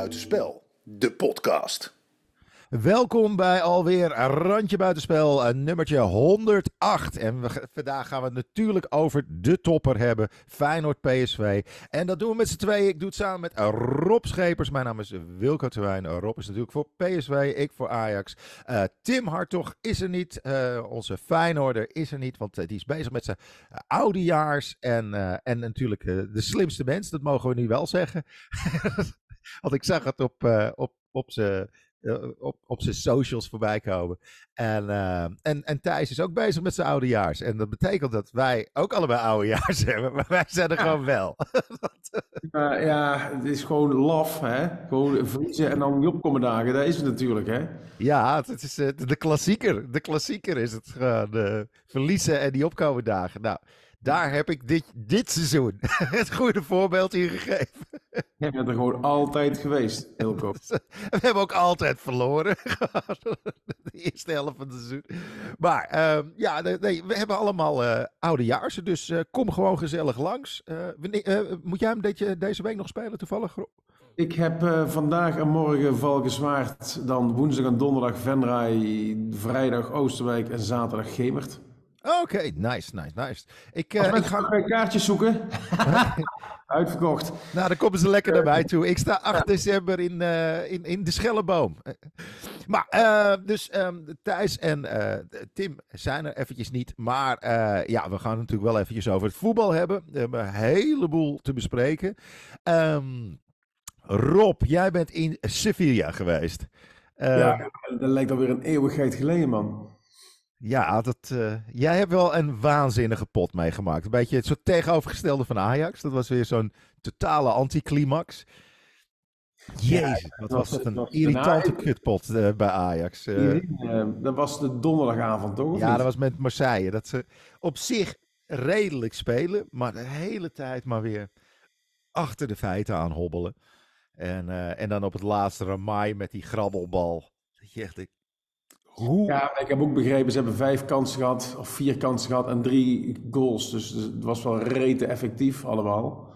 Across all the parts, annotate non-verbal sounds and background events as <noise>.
Buitenspel, de podcast. Welkom bij alweer Randje Buitenspel, een nummertje 108. En vandaag gaan we natuurlijk over de topper hebben, Feyenoord PSV. En dat doen we met z'n tweeën. Ik doe het samen met Rob Schepers. Mijn naam is Wilco Terwijn. Rob is natuurlijk voor PSV, ik voor Ajax. Uh, Tim Hartog is er niet, uh, onze Feyenoorder is er niet, want die is bezig met zijn oudejaars. En, en natuurlijk de slimste mens, dat mogen we nu wel zeggen. <laughs> <laughs> want ik zag het op, op, op zijn op, op zijn socials voorbij komen. En, uh, en, en Thijs is ook bezig met zijn oudejaars. En dat betekent dat wij ook allebei oudejaars <laughs> hebben, maar wij zijn er ja. gewoon wel. <laughs> uh, ja, het is gewoon laf, hè? Gewoon verliezen en dan niet opkomen dagen, dat is het natuurlijk, hè? Ja, het is de klassieker. De klassieker is het gewoon, verliezen en die opkomen dagen. Nou, daar heb ik dit, dit seizoen <laughs> het goede voorbeeld in gegeven. Je bent er gewoon altijd geweest, Hilco. <laughs> We hebben ook altijd verloren. <laughs> De eerste helft van het seizoen. Maar uh, ja, nee, we hebben allemaal uh, oudejaars. Dus uh, kom gewoon gezellig langs. Uh, moet jij hem deze, deze week nog spelen toevallig? Ik heb vandaag en morgen Valkenswaard. Dan woensdag en donderdag Venray. Vrijdag Oosterwijk en zaterdag Gemert. Oké, okay, nice, nice, nice. Ik, uh, ik ga kaartjes zoeken. <laughs> Uitverkocht. Nou, dan komen ze lekker naar mij toe. Ik sta 8 ja. december in, uh, in, in de Schelleboom. <laughs> Maar, uh, dus um, Thijs en Tim zijn er eventjes niet. Maar ja, we gaan natuurlijk wel eventjes over het voetbal hebben. We hebben een heleboel te bespreken. Um, Rob, jij bent in Sevilla geweest. ja, dat lijkt alweer een eeuwigheid geleden, man. Ja, dat, uh, jij hebt wel een waanzinnige pot meegemaakt. Een beetje het soort tegenovergestelde van Ajax. Dat was weer zo'n totale anticlimax. Jezus, ja, wat was, dat een irritante kutpot uh, bij Ajax. Uh, dat was de donderdagavond, toch? Ja, dat was met Marseille. Dat ze op zich redelijk spelen, maar de hele tijd maar weer achter de feiten aan hobbelen. En, en dan op het laatste Ramai met die grabbelbal. Dat je echt, hoe? Ja, ik heb ook begrepen, ze hebben vijf kansen gehad, of vier kansen gehad en drie goals. Dus, het was wel rete effectief allemaal.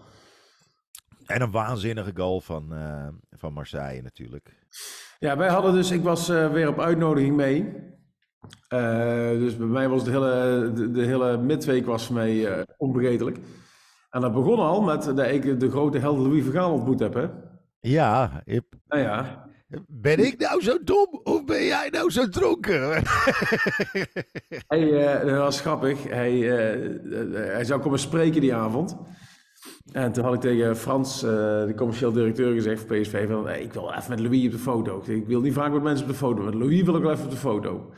En een waanzinnige goal van, uh, van Marseille natuurlijk. Ja, wij hadden dus, ik was uh, weer op uitnodiging mee. Uh, dus bij mij was de hele, de, de hele midweek was voor mij onvergetelijk. En dat begon al met dat ik de grote held Louis Vergaal ontmoet heb, hè? Ja, ik... Nou ja, ben ik nou zo dom of ben jij nou zo dronken? <laughs> hij, uh, dat was grappig. Hij, uh, hij zou komen spreken die avond. En toen had ik tegen Frans, uh, de commercieel directeur, gezegd van PSV: Ik wil even met Louis op de foto. Ik wil niet vaak met mensen op de foto, met Louis wil ik wel even op de foto.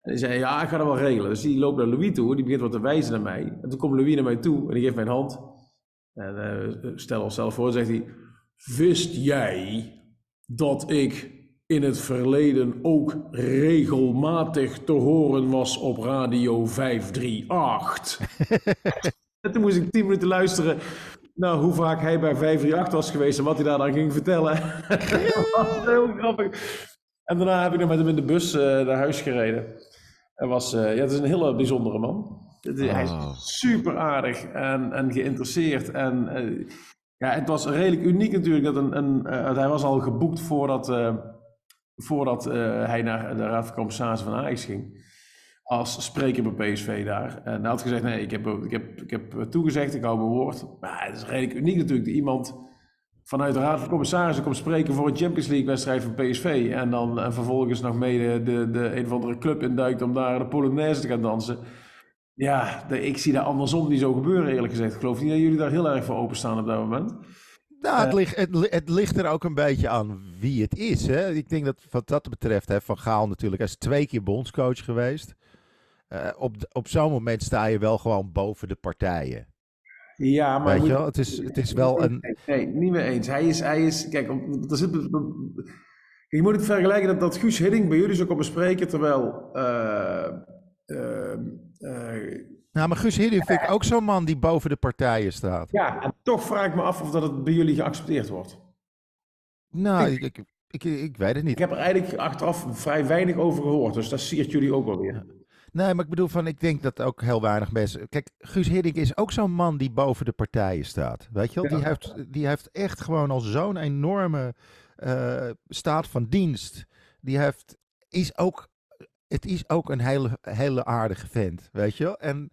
En hij zei: Ja, ik ga dat wel regelen. Dus die loopt naar Louis toe, die begint wat te wijzen naar mij. En toen komt Louis naar mij toe en die geeft mij een hand. En stel onszelf voor, zegt hij: Wist jij dat ik in het verleden ook regelmatig te horen was op Radio 538. <laughs> en toen moest ik tien minuten luisteren naar hoe vaak hij bij 538 was geweest en wat hij daar dan ging vertellen. dat was <laughs> heel grappig. En daarna heb ik nog met hem in de bus uh, naar huis gereden. Hij was, uh, ja, het is een hele bijzondere man. Hij is oh. super aardig en, en geïnteresseerd. En uh, ja, het was redelijk uniek natuurlijk. Dat een, een, uh, hij was al geboekt voordat, uh, voordat uh, hij naar de Raad van Commissarissen van Ajax ging. Als spreker bij PSV daar. En hij had gezegd, nee, ik heb, ik, heb, ik heb toegezegd, ik hou mijn woord. Maar het is redelijk uniek natuurlijk dat iemand vanuit de Raad van Commissarissen komt spreken voor een Champions League wedstrijd van PSV. En dan en vervolgens nog mee de, de, een of andere club induikt om daar de Polonaise te gaan dansen. Ja, de, ik zie dat andersom niet zo gebeuren, eerlijk gezegd. Ik geloof niet dat jullie daar heel erg voor openstaan op dat moment. Nou, het, uh, ligt, het, het, ligt er ook een beetje aan wie het is. Hè? Ik denk dat wat dat betreft, hè, Van Gaal natuurlijk, hij is twee keer bondscoach geweest. Uh, op op zo'n moment sta je wel gewoon boven de partijen. Ja, maar. Weet je wel, het is, het is wel een. Nee, niet meer eens. Hij is. Hij is kijk, er zit, je moet het vergelijken dat, dat Guus Hidding bij jullie zo komen spreken, terwijl. Uh, uh, nou, maar Guus Hiddink vind ik ook zo'n man die boven de partijen staat. Ja, en toch vraag ik me af of dat het bij jullie geaccepteerd wordt. Nou, ik, ik, ik, ik weet het niet. Ik heb er eigenlijk achteraf vrij weinig over gehoord, dus dat siert jullie ook wel weer. Nee, maar ik bedoel van, ik denk dat ook heel weinig mensen... Kijk, Guus Hiddink is ook zo'n man die boven de partijen staat. Weet je wel? Die, heeft, die heeft echt gewoon al zo'n enorme eh, staat van dienst. Die heeft, is ook, het is ook een hele, hele aardige vent, weet je wel. En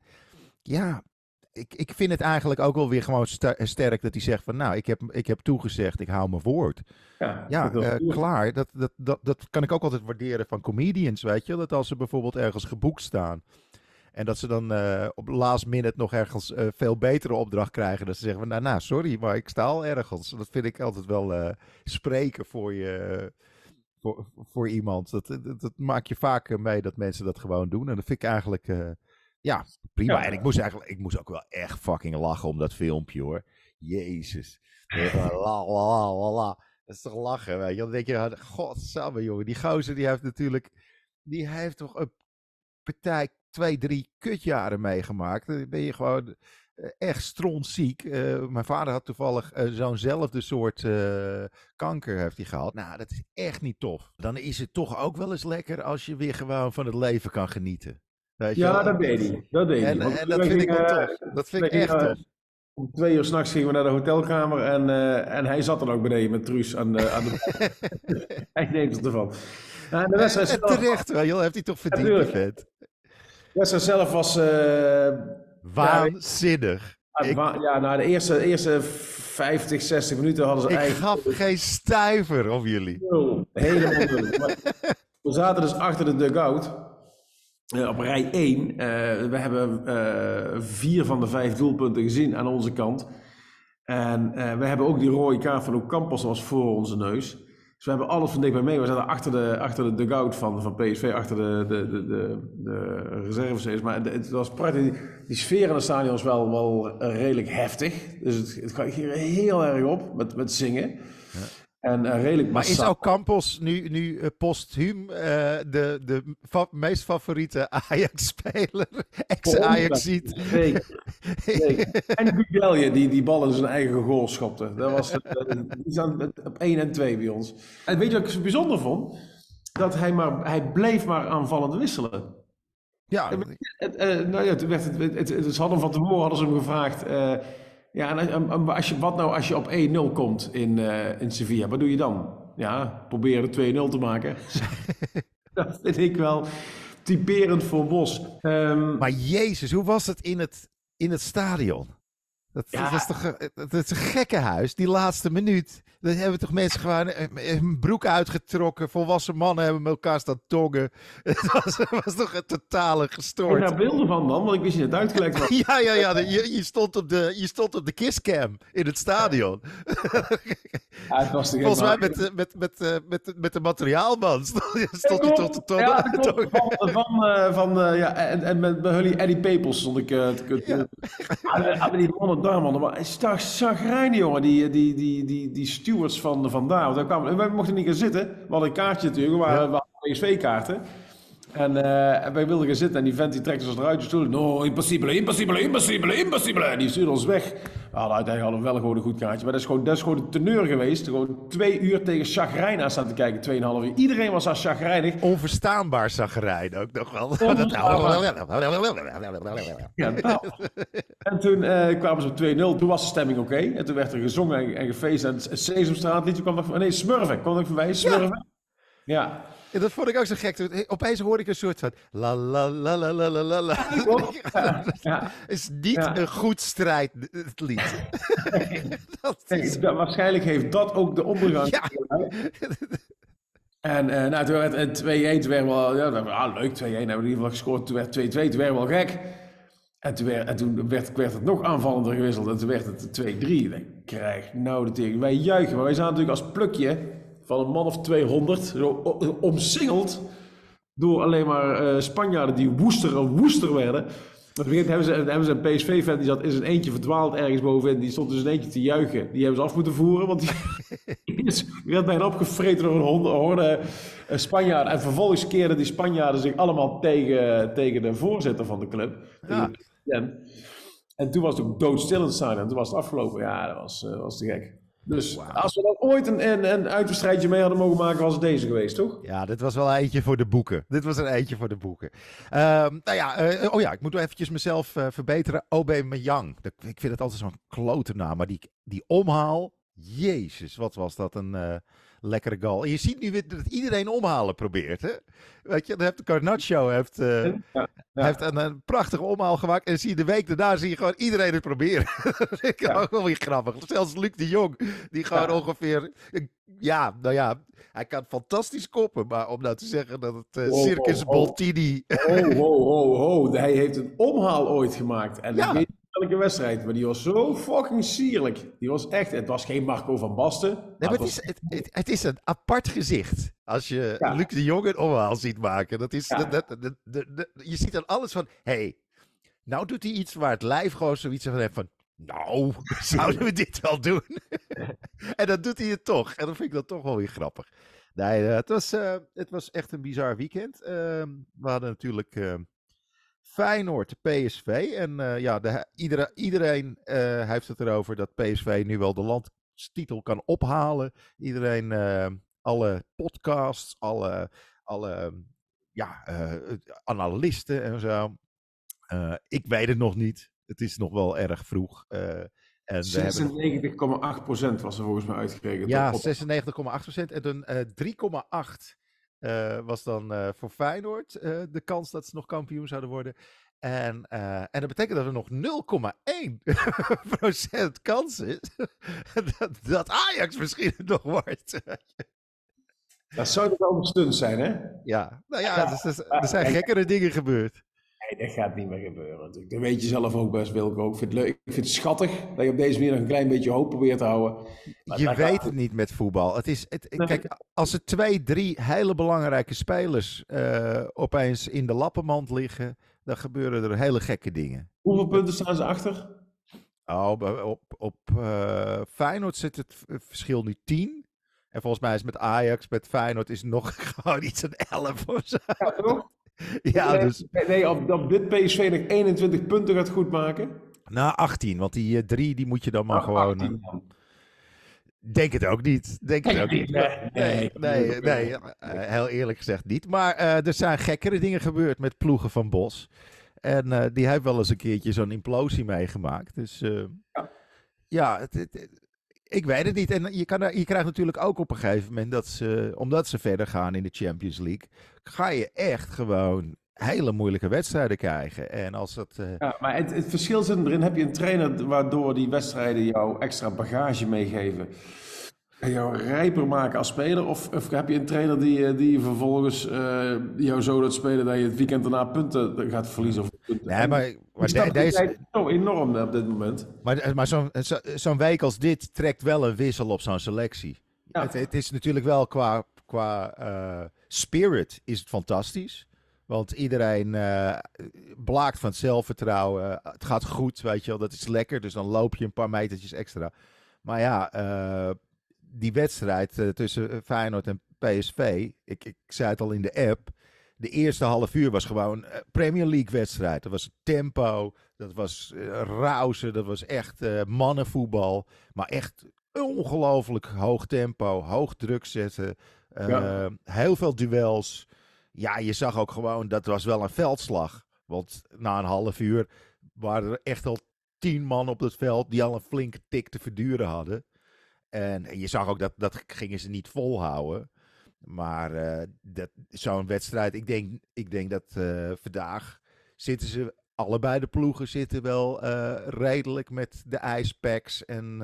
ja, ik, ik vind het eigenlijk ook wel weer gewoon sterk dat hij zegt van, nou, ik heb, ik heb toegezegd, ik hou mijn woord. Ja, Ja, eh, klaar. Dat, dat, dat, dat kan ik ook altijd waarderen van comedians, weet je. Dat als ze bijvoorbeeld ergens geboekt staan. En dat ze dan eh, op last minute nog ergens eh, veel betere opdracht krijgen. Dat ze zeggen van, nou, nou, sorry, maar ik sta al ergens. Dat vind ik altijd wel spreken voor je... Voor, voor iemand. Dat, dat, dat maak je vaak mee dat mensen dat gewoon doen. En dat vind ik eigenlijk... eh, ja, prima. Ja. En ik moest eigenlijk... Ik moest ook wel echt fucking lachen om dat filmpje, hoor. Jezus. <laughs> Echt, la, la, la, la. Dat is toch lachen, weet je. Dan denk je, godsamme jongen, die gozer die heeft natuurlijk, die heeft toch een partij twee, drie kutjaren meegemaakt. Dan ben je gewoon eh, echt strontziek. Eh, mijn vader had toevallig eh, zo'nzelfde soort eh, kanker heeft hij gehad. Nou, dat is echt niet tof. Dan is het toch ook wel eens lekker als je weer gewoon van het leven kan genieten. Weet Ja, wel? dat deed hij. Dat deed hij. En, en dat vind ik wel eh, tof. Dat vind ik echt tof. Om twee uur s'nachts gingen we naar de hotelkamer en, eh, en hij zat dan ook beneden met Truus aan de... Aan de... <laughs> hij neemt het ervan. En de wedstrijd terecht, wel, heeft hij toch verdiend, vent. de wedstrijd zelf was... Waanzinnig. Ik- wa- ja, na de eerste, eerste 50, 60 minuten hadden ze Ik eigenlijk... gaf geen stuiver op jullie. nul. Helemaal nul. <laughs> We zaten dus achter de dugout. eh, op rij 1. Eh, we hebben eh, vier van de vijf doelpunten gezien aan onze kant. En we hebben ook die rode kaart van Ocampos was voor onze neus. Dus we hebben alles van dichtbij mee. We zaten achter de, achter de dugout van, van PSV, achter de, de, de, de, de reserves. Maar het, was prachtig. Die, die sfeer in het stadion was wel, wel redelijk heftig. Dus het, het hier heel erg op met, met zingen. En eh, redelijk Maar is massaal. ook Campos nu, nu eh, postuum eh, de, de fa- meest favoriete <laughs> Ajax-speler? Ex-Ajax-ziet. Zeker, zeker. <laughs> En Gugelje, die die bal in zijn eigen goal schopte. Dat was die staan op 1 en 2 bij ons. En weet je wat ik zo bijzonder vond? Dat hij, maar, hij bleef maar aanvallend wisselen. Ja, Het, nou ja, toen werd het, het, het, hadden hem van tevoren hadden ze hem gevraagd. Ja, en, als je, wat nou als je op 1-0 komt in, eh, in Sevilla? Wat doe je dan? Ja, proberen de 2-0 te maken. <laughs> dat vind ik wel typerend voor Bos. Ehm, maar jezus, hoe was het in het, in het stadion? Dat, dat Ja. was toch, dat is een gekkenhuis, die laatste minuut. Dan hebben toch mensen gewoon eh, hun broek uitgetrokken. Volwassen mannen hebben met elkaar staan tongen. <laughs> Het was, was toch een totale Heb je gestoord. daar beelden van dan? Want ik wist niet dat het uitgelekt was. <laughs> Ja, ja, ja. Je, je, stond op de, je stond op de kisscam in het stadion. Ja, het was te gek, Volgens mij met, de- met, met, eh, met, met de materiaalman <laughs> stond je tot de ton. Ja, dat klopt. Van, van, eh, van eh, ja, en, en met Eddie Pepels stond ik eh, te kutten. Ja. die mannen daar, man. Maar is toch zagrijnig, jongen. Die, die, die, die, die stewards van, van daar. Want daar kwamen, wij mochten niet gaan zitten. We hadden een kaartje natuurlijk. We hadden PSV-kaarten. En, eh, en wij wilden gaan zitten en die vent die trekt ons eruit de stoel. No, impossibele, impossibele, impossibele, impossibele. En die stuurde ons weg. We hadden uiteindelijk hadden we wel gewoon een goed kaartje. Maar dat is gewoon, dat is gewoon een teneur geweest. Gewoon twee uur tegen chagrijn aan staan te kijken. Tweeënhalf uur. Iedereen was daar chagrijnig. Onverstaanbaar zaggerijn ook nog wel. <laughs> Ja, nou. En toen eh, kwamen ze op 2-0. Toen was de stemming oké. En toen werd er gezongen en, en gefeest. En het Sesamstraat liedje kwam nog... Nee, Smurfen. kwam nog voorbij. Smurfen. Ja. Ja, ja, dat vond ik ook zo gek. Eh, opeens hoorde ik een soort van la la la la la la. <laughs> Ja, ja. is niet een goed strijd, het lied. Nee. <laughs> is... waarschijnlijk heeft dat ook de ondergang. Ja. En uh, nou, toen werd het 2-1, werd wel, ja, ah, leuk 2-1, hebben we in ieder geval gescoord. Toen werd 2-2, toen werd wel gek. En toen, werd, en werd, het nog aanvallender gewisseld en toen werd het 2-3. Ik krijg nou de tegen. Wij juichen, maar wij zaten natuurlijk als plukje van een man of 200. Zo omsingeld door alleen maar eh, Spanjaarden die woester en woester werden. Op hebben ze, hebben ze een PSV-fan die zat in zijn eentje verdwaald ergens bovenin. Die stond dus in eentje te juichen. Die hebben ze af moeten voeren, want die, <laughs> is- werd bijna opgevreten door een horde eh, Spanjaarden. En vervolgens keerden die Spanjaarden zich allemaal tegen, tegen de voorzitter van de club. Ja. En toen was het ook doodstil in het stadion. En toen was het afgelopen. Ja, dat was, eh, was te gek. Dus als we dan ooit een, een, een uitwedstrijdje mee hadden mogen maken, was het deze geweest, toch? Ja, dit was wel eentje voor de boeken. Dit was er eentje voor de boeken. Ehm, nou ja, eh, oh ja, ik moet eventjes mezelf eh, verbeteren. Obey Meyang. Ik vind het altijd zo'n klote naam, maar die, die omhaal, Jezus, wat was dat een uh, lekkere goal. En je ziet nu weer dat iedereen omhalen probeert. Hè? Weet je, dan heeft de Carnaccio heeft, uh, ja, ja. heeft een, een, prachtige omhaal gemaakt. En zie je de week daarna zie je gewoon iedereen het proberen. <laughs> dat vind ik ja. ook wel weer grappig. Zelfs Luc de Jong, die gewoon ongeveer... Ja, nou ja, hij kan fantastisch koppen. Maar om nou te zeggen dat het uh, Wow, Circus wow. Boltini... Oh, ho, ho, ho. Hij heeft een omhaal ooit gemaakt. En Ja. ik weet welke wedstrijd, maar die was zo fucking sierlijk. Die was echt, het was geen Marco van Basten. Nee, maar het, was- is, het, het, het is een apart gezicht. Als je Ja. Luc de Jong een omhaal ziet maken. Dat is, Ja. dat, dat, dat- dat- dat- je ziet dan alles van... hey, nou doet hij iets waar het lijf gewoon zoiets van heeft van... Nou, <laughs> zouden we dit wel doen? <laughs> en dan doet hij het toch. En dan vind ik dat toch wel weer grappig. Nee, eh, het, was, eh, het was echt een bizar weekend. Ehm, we hadden natuurlijk eh, Feyenoord, PSV. En eh, ja, de, iedere, iedereen eh, heeft het erover dat PSV nu wel de landstitel kan ophalen. Iedereen, eh, alle podcasts, alle, alle ja, analisten en zo. Ik weet het nog niet. Het is nog wel erg vroeg. eh, en we hebben 96,8% was er volgens mij uitgerekend. ja, Op- 96,8%. En dan eh 3,8 eh, was dan eh, voor Feyenoord eh, de kans dat ze nog kampioen zouden worden. En, en dat betekent dat er nog 0,1% <laughs> kans is <laughs> dat, dat Ajax misschien het nog wordt. Dat zou toch wel een stunt zijn, hè? ja, nou ja, Ja, dus, dus- er zijn gekkere dingen gebeurd. Nee, dat gaat niet meer gebeuren. Dat weet je zelf ook best, Wilco. Ik vind het leuk. Ik vind het schattig dat je op deze manier nog een klein beetje hoop probeert te houden. Maar Je weet gaat- het niet met voetbal. Het is, het. Kijk, als er twee, drie hele belangrijke spelers eh, opeens in de lappenmand liggen, dan gebeuren er hele gekke dingen. Hoeveel punten staan ze achter? Oh, op, op eh, Feyenoord zit het verschil nu 10. En volgens mij is met Ajax, met Feyenoord is het nog <laughs> gewoon iets aan 11 of zo. Ja, toch? Ja, dus nee, op, op dit PSV nog 21 punten gaat goedmaken. na 18, want die eh, drie die moet je dan maar Nou, gewoon... 18 eh. Denk het ook niet. Denk het Nee, ook niet. nee, Nee, nee, eh, heel eerlijk gezegd niet. Maar eh, er zijn gekkere dingen gebeurd met ploegen van Bos. En eh, die heeft wel eens een keertje zo'n implosie meegemaakt. Dus eh, Ja. ja, het- het- ik weet het niet. En je, kan, je krijgt natuurlijk ook op een gegeven moment dat ze, omdat ze verder gaan in de Champions League, ga je echt gewoon hele moeilijke wedstrijden krijgen. En als dat. eh, Ja, maar het, het verschil zit erin. Heb je een trainer waardoor die wedstrijden jou extra bagage meegeven? Jou rijper maken als speler? Of, of heb je een trainer die, eh, die vervolgens eh, jou zo laat spelen dat je het weekend daarna punten gaat verliezen? Of punten. nee, maar, maar de- deze, zo enorm eh, op dit moment. Maar, maar zo'n zo, zo'n week als dit trekt wel een wissel op zo'n selectie. Ja. Het, het is natuurlijk wel qua, qua eh, spirit is het fantastisch. Want iedereen eh, blaakt van het zelfvertrouwen. Het gaat goed, weet je wel. Dat is lekker. Dus dan loop je een paar metertjes extra. Maar ja, eh, die wedstrijd eh, tussen Feyenoord en PSV. Ik, ik zei het al in de app. De eerste half uur was gewoon eh, Premier League wedstrijd. Dat was tempo. Dat was eh rauzen. Dat was echt eh, mannenvoetbal. Maar echt ongelooflijk hoog tempo. Hoog druk zetten. eh, Ja. Heel veel duels. Ja, je zag ook gewoon, dat was wel een veldslag. Want na een half uur waren er echt al tien man op het veld die al een flinke tik te verduren hadden. En je zag ook dat dat gingen ze niet volhouden. Maar eh, dat, zo'n wedstrijd, ik denk, ik denk dat eh, vandaag zitten ze, allebei de ploegen zitten wel eh, redelijk met de ijspacks en,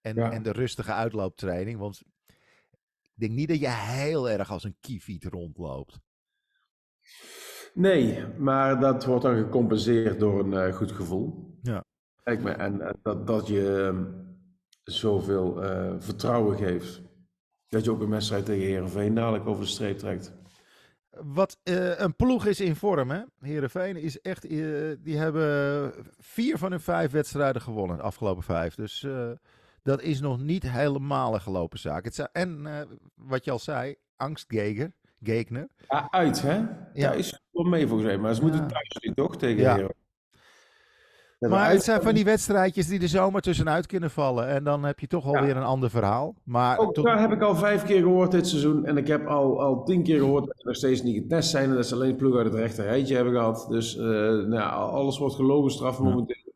en, Ja. en de rustige uitlooptraining. Want ik denk niet dat je heel erg als een kiefiet rondloopt. Nee, maar dat wordt dan gecompenseerd door een goed gevoel. Ja. Kijk maar, en eh, dat, dat je ehm, zoveel eh, vertrouwen geeft. Dat je ook een wedstrijd tegen Herenveen dadelijk over de streep trekt. Wat eh, een ploeg is in vorm, hè? Heerenveen is echt... eh, die hebben vier van hun vijf wedstrijden gewonnen, de afgelopen vijf. Dus dat is nog niet helemaal een gelopen zaak. Het zou- en wat je al zei, angstgeger, Gegner. Ja, uit hè? Ja. Thuis wel mee volgens mij, maar ze moeten thuis nu toch tegen Ja. Heerenveen. Ja, Maar het zijn van die wedstrijdjes die er zomaar tussenuit kunnen vallen. En dan heb je toch Ja. alweer een ander verhaal. Maar Ook tot- daar heb ik al vijf keer gehoord dit seizoen. En ik heb al, al tien keer gehoord dat ze nog steeds niet getest zijn. En dat ze alleen ploeg uit het rechter rijtje hebben gehad. Dus eh, nou, ja, alles wordt gelogen straf Ja. momenteel.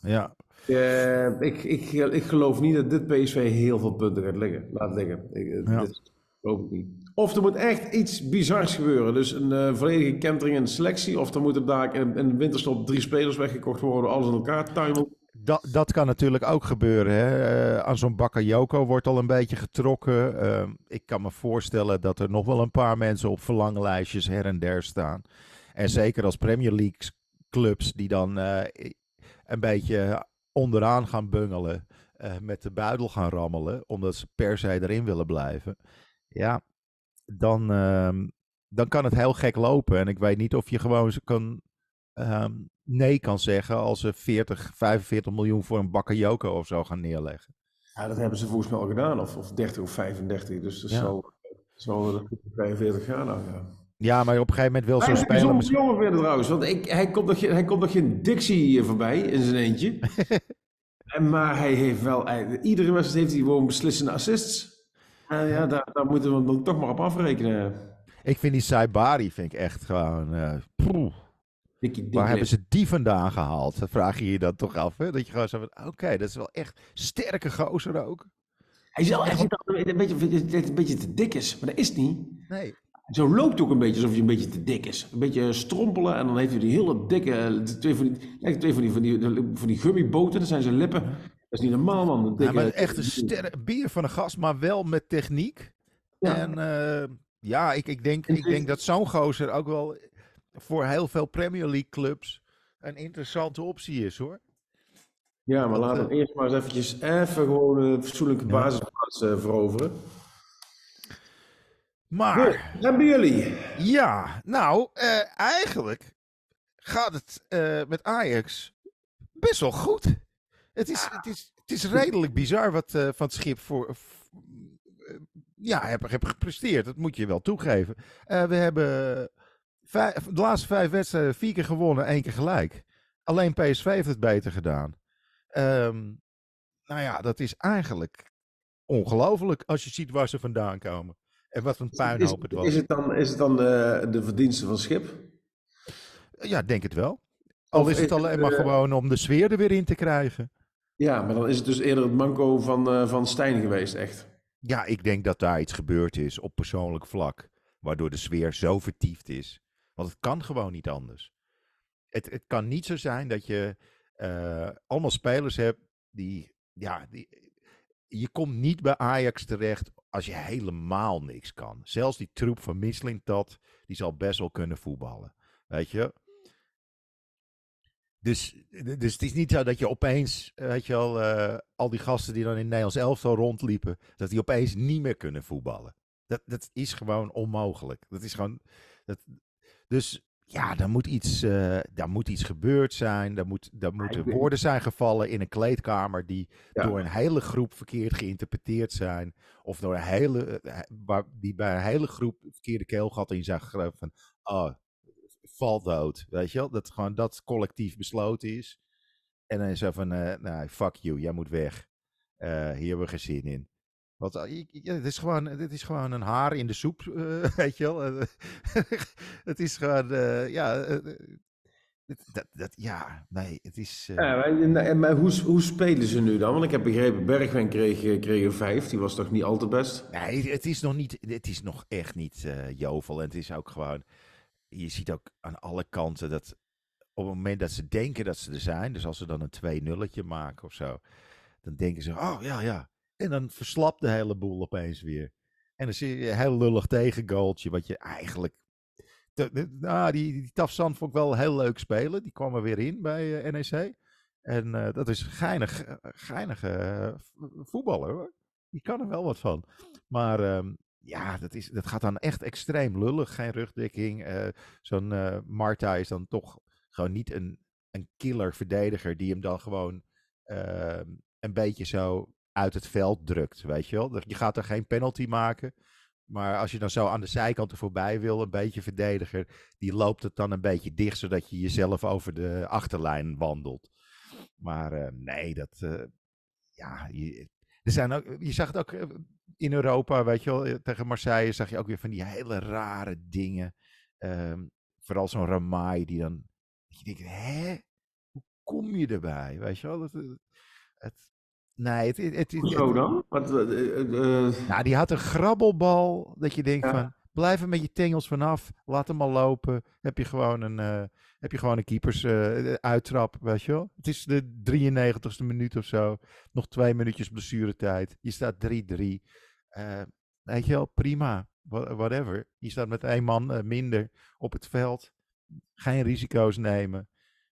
ja. Uh, ik, ik, ik geloof niet dat dit PSV heel veel punten gaat liggen. Laat liggen. Ik, ja. Dit geloof ik niet. Of er moet echt iets bizars gebeuren. Dus een uh, volledige kentering in de selectie. Of er moeten daar in, in de winterstop drie spelers weggekocht worden. Alles in elkaar tuimelen. Dat, dat kan natuurlijk ook gebeuren. Hè? Uh, aan zo'n Bakayoko wordt al een beetje getrokken. Uh, ik kan me voorstellen dat er nog wel een paar mensen op verlanglijstjes her en der staan. En zeker als Premier League clubs die dan een beetje onderaan gaan bungelen. met de buidel gaan rammelen. Omdat ze per se erin willen blijven. Ja, dan, ehm, dan kan het heel gek lopen. En ik weet niet of je gewoon kan um, nee kan zeggen als ze 40, 45 miljoen voor een Bakayoko of zo gaan neerleggen. Ja, dat hebben ze volgens mij al gedaan, of, of 30 of 35. Dus dat ja. zal, zal 45 jaar nou, ja. Ja, maar op een gegeven moment wil zo'n speler... Hij is jongen weer trouwens, want ik, hij, komt nog, hij komt nog geen Dixie voorbij in zijn eentje. <laughs> en, maar hij heeft wel... Iedere wedstrijd heeft hij gewoon beslissende assists. Uh, ja, daar, daar, moeten we dan toch maar op afrekenen. Ik vind die Saibari vind ik echt gewoon... Uh, Waar hebben ze die vandaan gehaald? Dat vraag je je dan toch af. Hè? Dat je gewoon zo van, oké, dat is wel echt sterke gozer ook. Hij is wel echt een beetje, een beetje te dik is, maar dat is niet. Nee. Zo loopt ook een beetje alsof hij een beetje te dik is. Een beetje strompelen en dan heeft hij die hele dikke, twee van die, twee van die, van die, van die gummiboten, dat zijn zijn lippen. Dat is niet normaal, man. Ja, maar echt een sterk bier van een gast, maar wel met techniek. Ja. En uh, ja, ik, ik, denk, ik denk dat zo'n gozer ook wel voor heel veel Premier League clubs een interessante optie is hoor. Ja, maar laten we uh, eerst maar eens eventjes even gewoon een fatsoenlijke ja. basisplaats uh, veroveren. Maar... hebben jullie? Ja, nou, eigenlijk gaat het met Ajax best wel goed. Het is, het is, het is redelijk bizar wat van het schip voor, ja, heb, heb gepresteerd. Dat moet je wel toegeven. we hebben Vijf, de laatste vijf wedstrijden vier keer gewonnen, één keer gelijk. Alleen PSV heeft het beter gedaan. Um, nou ja, dat is eigenlijk ongelooflijk als je ziet waar ze vandaan komen. En wat een puinhoop het was. Is het dan, is het dan de, de verdienste van Schip? Ja, denk het wel. Al is het alleen maar gewoon om de sfeer er weer in te krijgen. Ja, maar dan is het dus eerder het manco van, uh, van Stijn geweest, echt. Ja, ik denk dat daar iets gebeurd is op persoonlijk vlak. Waardoor de sfeer zo vertiefd is. Want het kan gewoon niet anders. Het, het kan niet zo zijn dat je uh, allemaal spelers hebt die, ja, die, je komt niet bij Ajax terecht als je helemaal niks kan. Zelfs die troep van dat die zal best wel kunnen voetballen. Weet je? Dus, dus het is niet zo dat je opeens, weet je wel, uh, al die gasten die dan in Nederlands elftal rondliepen, dat die opeens niet meer kunnen voetballen. Dat, dat is gewoon onmogelijk. Dat is gewoon, dat, dus ja, daar moet iets, uh, daar moet iets gebeurd zijn. Daar, moet, daar moeten woorden zijn gevallen in een kleedkamer die door een hele groep verkeerd geïnterpreteerd zijn. Of door een hele, waar, die bij een hele groep verkeerde keelgat in zijn gegeven van, oh, val dood. Weet je wel? Dat gewoon dat collectief besloten is. En dan is zo van, uh, nou, fuck you, jij moet weg. hier hebben we geen zin in. Want eh, ja, het, is gewoon, het is gewoon een haar in de soep, uh, <laughs> weet je wel. <laughs> het is gewoon, ja, dat, dat, ja, nee, het is... Ja, maar, maar hoe, hoe spelen ze nu dan? Want ik heb begrepen, Bergwijn kreeg, kreeg een vijf, die was toch niet al te best? Nee, het is nog niet, het is nog echt niet jovel. En het is ook gewoon, je ziet ook aan alle kanten dat op het moment dat ze denken dat ze er zijn, dus als ze dan een 2 nulletje maken of zo, dan denken ze, oh ja, ja, en dan verslapt de hele boel opeens weer. En dan zie je een heel lullig tegengoaltje, wat je eigenlijk... nou, die, die Tafsan vond ik wel heel leuk spelen. Die kwam er weer in bij uh, NEC. En uh, dat is geinig, eh, geinige voetballer hoor. Die kan er wel wat van. Maar um, ja, dat, is, dat gaat dan echt extreem lullig. Geen rugdekking. Uh, Zo'n Marta is dan toch gewoon niet een, een killer verdediger die hem dan gewoon uh, een beetje zo uit het veld drukt, weet je wel. Je gaat er geen penalty maken. Maar als je dan zo aan de zijkant er voorbij wil, een beetje verdediger, die loopt het dan een beetje dicht, zodat je jezelf over de achterlijn wandelt. Maar uh, nee, dat. Uh, ja, je, er zijn ook, je zag het ook eh, in Europa, weet je wel. Tegen Marseille zag je ook weer van die hele rare dingen. Um, vooral zo'n Ramai die dan. Je denkt, hè? kom je erbij? Weet je wel? Het, het, nee, het, het, het, Hoezo het- dan? Wat, eh, eh, eh, nou, die had een grabbelbal dat je denkt Ja. van, blijf er met je tengels vanaf, laat hem al lopen. Heb je gewoon een, eh, heb je gewoon een keepers eh, uittrap, weet je wel? Het is de 93ste minuut of zo, nog twee minuutjes blessuretijd. Je staat 3-3. Eh, weet je wel, prima, Wha- whatever. Je staat met één man eh, minder op het veld, geen risico's nemen.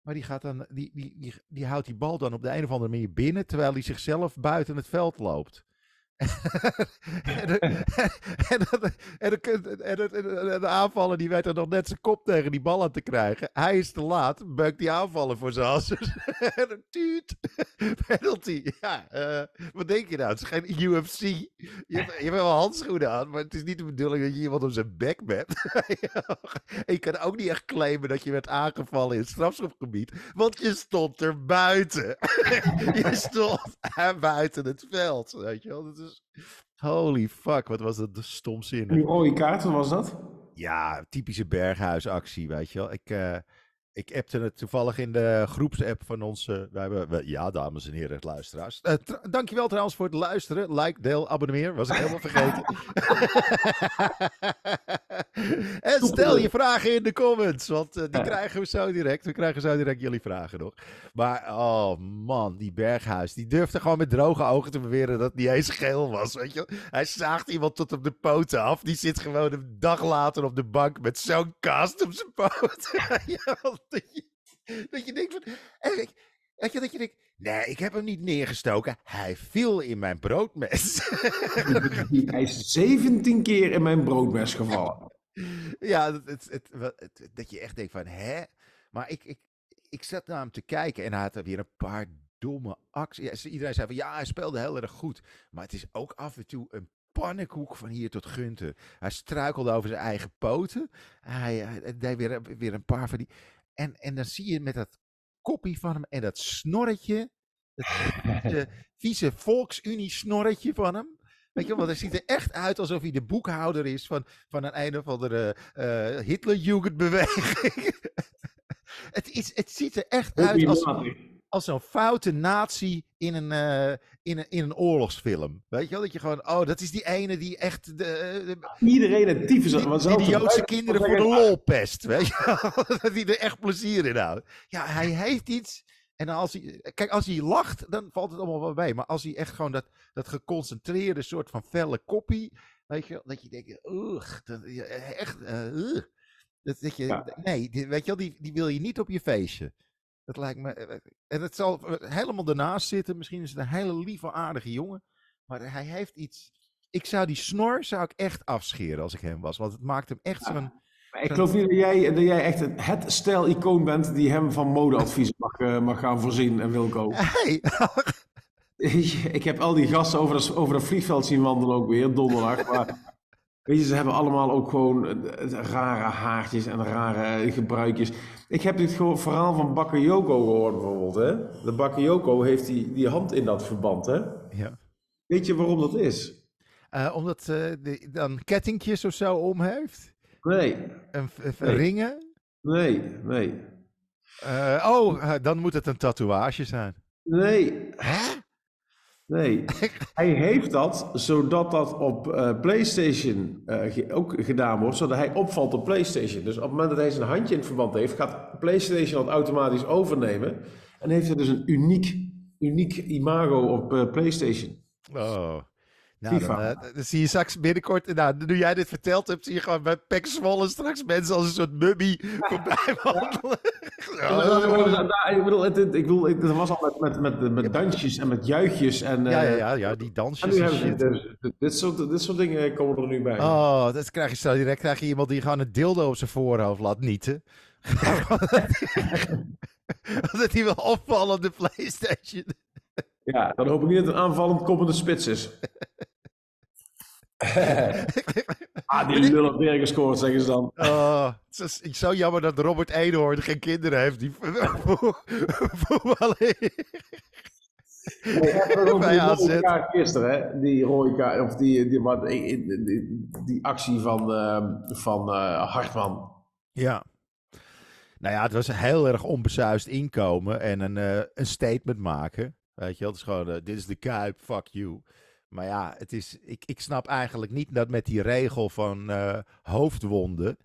Maar die, gaat dan, die, die, die, die houdt die bal dan op de een of andere manier binnen, terwijl hij zichzelf buiten het veld loopt. En, de, en, en, en, en aanvaller die weet er nog net zijn kop tegen die bal aan te krijgen. Hij is te laat, beukt die aanvaller voor zijn hals. <laughs> en een tuut. Penalty. Ja, eh, wat denk je nou? Het is geen UFC. Je hebt, je hebt wel handschoenen aan, maar het is niet de bedoeling dat je iemand op zijn bek bent. en <laughs> je kan ook niet echt claimen dat je werd aangevallen in het strafschopgebied, want je stond er buiten. <laughs> je stond buiten het veld. Weet je wel? Dat is... Holy fuck, wat was dat stomzinnig. die rode kaart, wat was dat? Ja, typische berghuisactie, weet je wel. Ik, eh ik appte het toevallig in de groepsapp van wij hebben, we- ja, dames en heren, luisteraars. Eh dankjewel trouwens voor het luisteren. Like, deel, abonneer. Was ik helemaal <laughs> vergeten. <laughs> en stel je vragen in de comments, want eh, die krijgen we zo direct. We krijgen zo direct jullie vragen nog. Maar, oh man, die berghuis, die durfde gewoon met droge ogen te beweren dat het niet eens geel was, weet je. Hij zaagt iemand tot op de poten af. Die zit gewoon een dag later op de bank met zo'n kast op zijn poot. <laughs> <laughs> dat, je, dat je denkt van... Eigenlijk, weet je, dat je denkt... Nee, ik heb hem niet neergestoken. Hij viel in mijn broodmes. <laughs> Hij is 17 keer in mijn broodmes gevallen. ja, het, het, dat je echt denkt van... Hè? Maar ik, ik, ik zat naar hem te kijken en hij had er weer een paar domme acties. Ja, iedereen zei van ja, hij speelde heel erg goed. Maar het is ook af en toe een pannenkoek van hier tot Gunter. Hij struikelde over zijn eigen poten. Hij, hij deed weer, weer een paar van die... En, en dan zie je met dat koppie van hem en dat snorretje... Dat vieze, <laughs> vieze Volksunie-snorretje van hem. Weet je want hij ziet er echt uit alsof hij de boekhouder is van, van een een of andere eh Hitlerjugendbeweging. <laughs> het, is, het ziet er echt uit als, als zo'n foute nazi in een, eh, in, een, in een oorlogsfilm. Weet je wel, dat je gewoon, oh, dat is die ene die echt de, de, Iedereen het tyfus. die, die Joodse kinderen voor de lol pest. Weet je? <laughs> Dat hij er echt plezier in houdt. Ja, hij heeft iets. En als hij, kijk, als hij lacht, dan valt het allemaal wel mee. Maar als hij echt gewoon dat, dat geconcentreerde soort van felle koppie. Weet je wel, dat je denkt, ugh, dat, echt, eh. Dat, dat je, Ja. Nee, die, weet je wel, die, die wil je niet op je feestje. Dat lijkt me. eh, En het zal helemaal ernaast zitten. Misschien is het een hele lieve, aardige jongen. Maar hij heeft iets. Ik zou die snor zou ik echt afscheren als ik hem was. Want het maakt hem echt zo'n. Maar ik geloof niet dat jij, dat jij echt het, het stijl-icoon bent die hem van modeadviezen <laughs> mag, eh, mag gaan voorzien en Wilco. <laughs> Hey, <laughs> Ik heb al die gasten over dat, over dat vliegveld zien wandelen ook weer, donderdag. Maar weet je, ze hebben allemaal ook gewoon eh, eh, rare haartjes en rare eh, gebruikjes. Ik heb dit verhaal van Bakayoko gehoord bijvoorbeeld. Hè? De Bakayoko heeft die, die hand in dat verband. Hè? ja. Weet je waarom dat is? Omdat de, dan kettingjes of zo om heeft. Nee, Nee. ringen. nee, nee. Oh, dan moet het een tatoeage zijn. Nee, Hè? Nee. <laughs> Hij heeft dat zodat dat op eh, PlayStation eh, ook gedaan wordt, zodat hij opvalt op PlayStation. Dus op het moment dat hij zijn handje in het verband heeft, gaat PlayStation dat automatisch overnemen. En heeft hij dus een uniek, uniek imago op eh, PlayStation. Oh. Nou, dan, eh, dan zie je straks binnenkort, nou, nu jij dit verteld hebt, zie je gewoon bij Pek Zwolle straks mensen als een soort mummie voorbij <laughs> wandelen. Ik bedoel, het, ik bedoel, het was al met, met, met, met dansjes en met juichjes. En, Ja, ja, eh, ja, ja, die en dansjes en ze, shit. dus, dit, dit soort, dit soort dingen komen er nu bij. Oh, dat krijg je zo direct. Krijg je iemand die gewoon een dildo op zijn voorhoofd laat nieten. <laughs> Omdat hij wil opvallen op de PlayStation. Ja, dan hoop ik niet dat het een aanvallend koppende spits is. Ah, die lul op weer gescoord, zeggen ze dan. Oh, het is zo jammer dat Robert Eenhoorn geen kinderen heeft die <laughs> voetballen. Bij AZ. die kaart gisteren, hè? Die rode kaart, of die, die, die, die, die actie van, ehm, van eh, Hartman. Ja. Nou ja, het was heel erg onbesuist inkomen en een, eh, een statement maken. Weet je is gewoon, eh, dit is de Kuip, fuck you. Maar ja, het is, ik, ik snap eigenlijk niet dat met die regel van eh, hoofdwonden.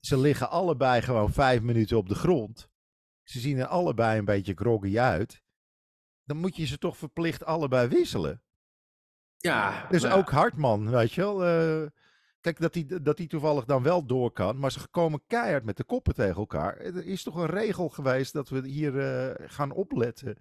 Ze liggen allebei gewoon vijf minuten op de grond. Ze zien er allebei een beetje groggy uit. Dan moet je ze toch verplicht allebei wisselen. Ja, Dus maar- ook Hartman, weet je wel. eh, kijk, dat hij dat die toevallig dan wel door kan. Maar ze komen keihard met de koppen tegen elkaar. Er is toch een regel geweest dat we hier eh, gaan opletten.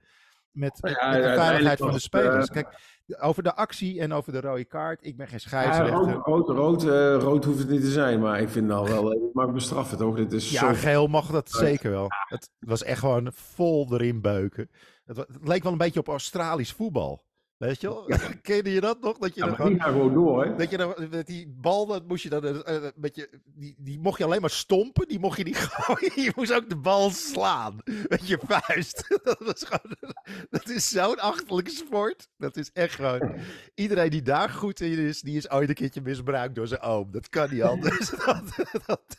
Met, met, Ja, met de veiligheid van de spelers. eh, Kijk, over de actie en over de rode kaart. Ik ben geen scheidsrechter. rood, rood, rood, eh, rood hoeft het niet te zijn, maar ik vind nou wel, ik mag bestraffen toch? Dit is Ja, zo... geel mag dat zeker wel. Het was echt gewoon vol erin beuken. Het leek wel een beetje op Australisch voetbal. Weet je wel? <laughs> Kende je dat nog? Dat je Ja, maar gaan gewoon door, hè? Dat je dan, met die bal, dat moest je dan eh, eh, een beetje, die, die mocht je alleen maar stompen, die mocht je niet <laughs> gooien. Je moest ook de bal slaan met je vuist. <laughs> Dat, was gewoon, dat is zo'n achterlijke sport. Dat is echt gewoon, iedereen die daar goed in is, die is ooit een keertje misbruikt door zijn oom. Dat kan niet anders. Dat, dat,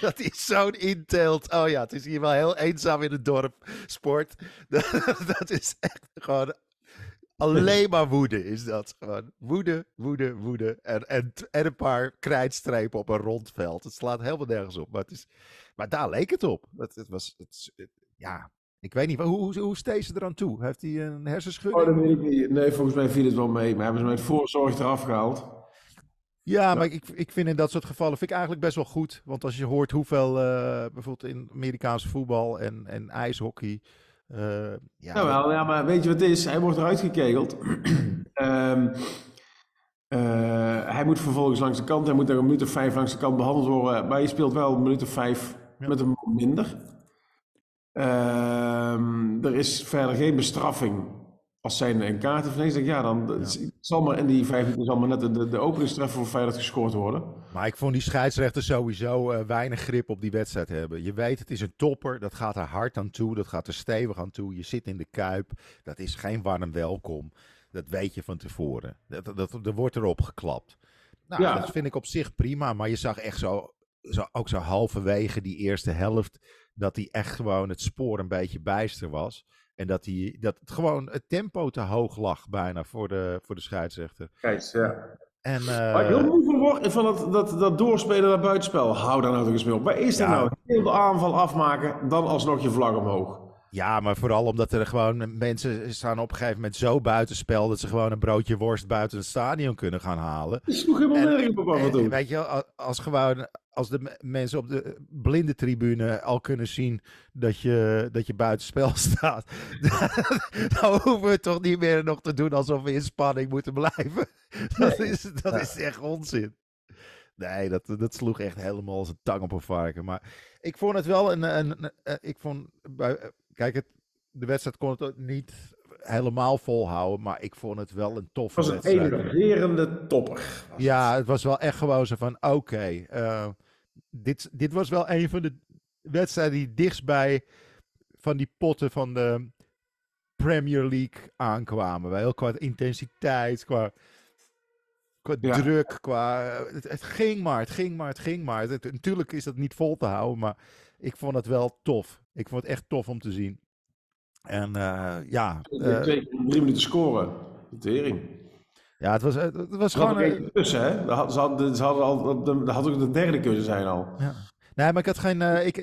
dat is zo'n inteelt. Oh ja, het is hier wel heel eenzaam in het dorp, sport. Dat, dat is echt gewoon Alleen maar woede is dat gewoon. Woede, woede, woede. En, en, en een paar krijtstrepen op een rond veld. Het slaat helemaal nergens op. Maar, het is, maar daar leek het op. Het, het was, het, het- ja, ik weet niet. Hoe, hoe, hoe steeg ze eraan toe? Heeft hij een Oh, hersenschudding? dat weet ik niet. Nee, volgens mij viel het wel mee, maar hebben ze met voorzorg eraf gehaald. Ja, maar ik, ik vind in dat soort gevallen vind ik eigenlijk best wel goed. Want als je hoort hoeveel eh, bijvoorbeeld in Amerikaanse voetbal en, en ijshockey. Eh, ja, wel, ja, maar weet je wat het is? Hij wordt eruit gekegeld. <clears throat> Ehm, eh, hij moet vervolgens langs de kant. Hij moet nog een minuut of vijf langs de kant behandeld worden. Maar je speelt wel een minuut of vijf Ja. met een minder. Ehm, er is verder geen bestraffing als zijn een of niks. Ik denk, ja, dan het zal maar in die vijf minuten zal maar net de, de, openingstreffer voor Feyenoord gescoord worden. Maar ik vond die scheidsrechter sowieso eh, weinig grip op die wedstrijd hebben. Je weet, het is een topper. Dat gaat er hard aan toe. Dat gaat er stevig aan toe. Je zit in de kuip. Dat is geen warm welkom. Dat weet je van tevoren. Dat, dat, er wordt erop geklapt. Nou, Ja. dat vind ik op zich prima. Maar je zag echt zo, zo, ook zo halverwege die eerste helft. Dat hij echt gewoon het spoor een beetje bijster was. En dat, hij, dat het gewoon het tempo te hoog lag bijna voor de, voor de scheidsrechter. Kijk, ja. En, Waar ik eh, heel moe van word, van dat, dat, dat doorspelen naar buitenspel. Hou daar nou toch eens mee op. Waar is dat Ja. nou? Heel de aanval afmaken, dan alsnog je vlag omhoog. Ja, maar vooral omdat er gewoon mensen staan op een gegeven moment zo buitenspel dat ze gewoon een broodje worst buiten het stadion kunnen gaan halen. Dat sloeg helemaal En- nergens op En, toe. weet je, als gewoon als de me- mensen op de blinde tribune al kunnen zien dat je, dat je buitenspel <laughs> staat, <laughs> dan hoeven we toch niet meer nog te doen alsof we in spanning moeten blijven. <laughs> Dat, is, dat is echt onzin. Nee, dat, dat sloeg echt helemaal als een tang op een varken. Maar ik vond het wel een. een, een- eh, ik vond, bij, eh, kijk, het, de wedstrijd kon het niet helemaal volhouden. Maar ik vond het wel een toffe Het was een wedstrijd. enerverende topper. Ja, het was wel echt gewoon zo van, oké, eh, dit, dit was wel een van de wedstrijden die dichtstbij van die potten van de Premier League aankwamen. Wel qua intensiteit, qua, qua Ja. druk, qua... Het, het ging maar, het ging maar, het ging maar. Het- natuurlijk is dat niet vol te houden, maar ik vond het wel tof. Ik vond het echt tof om te zien. En eh, ja, eh, Twee drie minuten scoren. De tering. ja, het was, het was gewoon... één tussen, hè? Ze hadden, ze hadden al, dat had ook de derde kunnen zijn al. Ja. Nee, maar ik had geen. eh, ik,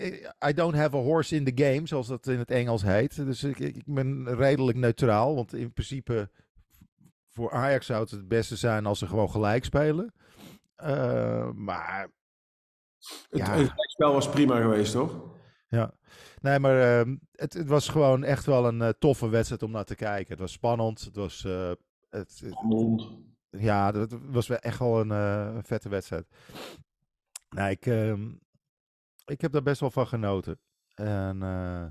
I don't have a horse in the game, zoals dat in het Engels heet. Dus ik, ik, ben redelijk neutraal. Want in principe. Voor Ajax zou het het beste zijn als ze gewoon gelijk spelen. Maar. Het, Ja. het spel was prima geweest, toch? Ja. Nee, maar ehm, het, het was gewoon echt wel een eh, toffe wedstrijd om naar te kijken. Het was spannend. Het was. eh, het, ja, dat was wel echt wel een eh, vette wedstrijd. Nou, ik, ehm, ik heb daar best wel van genoten. En eh,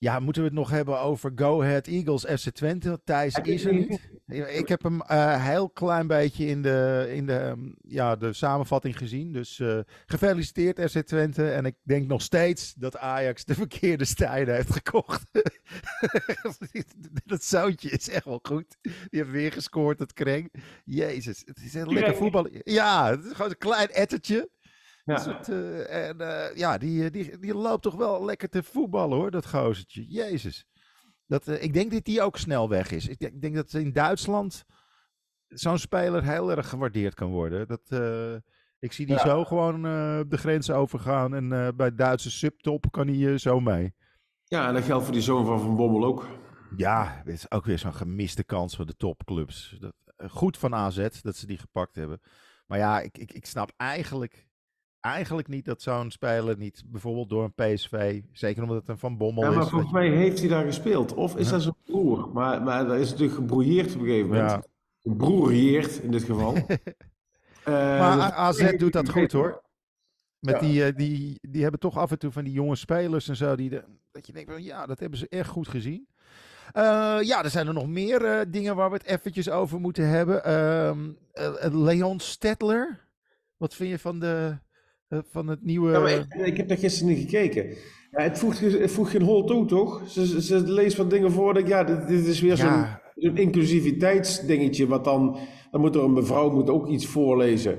ja, moeten we het nog hebben over Go Ahead Eagles FC Twente? Thijs is er niet. Ik heb hem eh heel klein beetje in de, in de, ehm, ja, de samenvatting gezien. Dus eh, gefeliciteerd FC Twente. En ik denk nog steeds dat Ajax de verkeerde stijlen heeft gekocht. <laughs> dat zoutje is echt wel goed. Die heeft weer gescoord, dat kreng. Jezus, het is een lekker voetbal. Ja, het is gewoon een klein ettertje. Ja. Dat soort, eh, en eh, ja, die, die, die loopt toch wel lekker te voetballen hoor, dat gozertje. Jezus. Dat, eh, ik denk dat die ook snel weg is. Ik denk, ik denk dat in Duitsland zo'n speler heel erg gewaardeerd kan worden. Dat, eh, ik zie die Ja. zo gewoon eh, de grens overgaan. En eh, bij Duitse subtop kan hij eh, zo mee. Ja, en dat geldt voor die zoon van Van Bommel ook. Ja, dit is ook weer zo'n gemiste kans voor de topclubs. Dat, eh, goed van AZ dat ze die gepakt hebben. Maar ja, ik, ik, ik snap eigenlijk, eigenlijk niet dat zo'n speler niet bijvoorbeeld door een PSV, zeker omdat het een Van Bommel Ja, maar is. volgens mij heeft hij daar gespeeld. Of is Ja. dat zijn broer? Maar, maar dat is natuurlijk gebrouilleerd op een gegeven moment. Ja. Gebroerieerd in dit geval. <laughs> Eh, Maar AZ doet dat goed hoor. Met Ja. die, eh, die, die hebben toch af en toe van die jonge spelers en zo. Die de, dat je denkt, van, ja, dat hebben ze echt goed gezien. Eh, ja, er zijn er nog meer dingen waar we het eventjes over moeten hebben. Ehm, eh, eh, Leon Stedtler. Wat vind je van, de, van het nieuwe... Ja, ik, ik heb daar gisteren niet gekeken. Ja, het, voegt, het voegt geen hol toe, toch? Ze, ze, leest wat dingen voor. Dat, ja, dit, dit is weer zo'n Ja. zo'n inclusiviteitsdingetje. Wat dan, dan moet er een mevrouw moet ook iets voorlezen.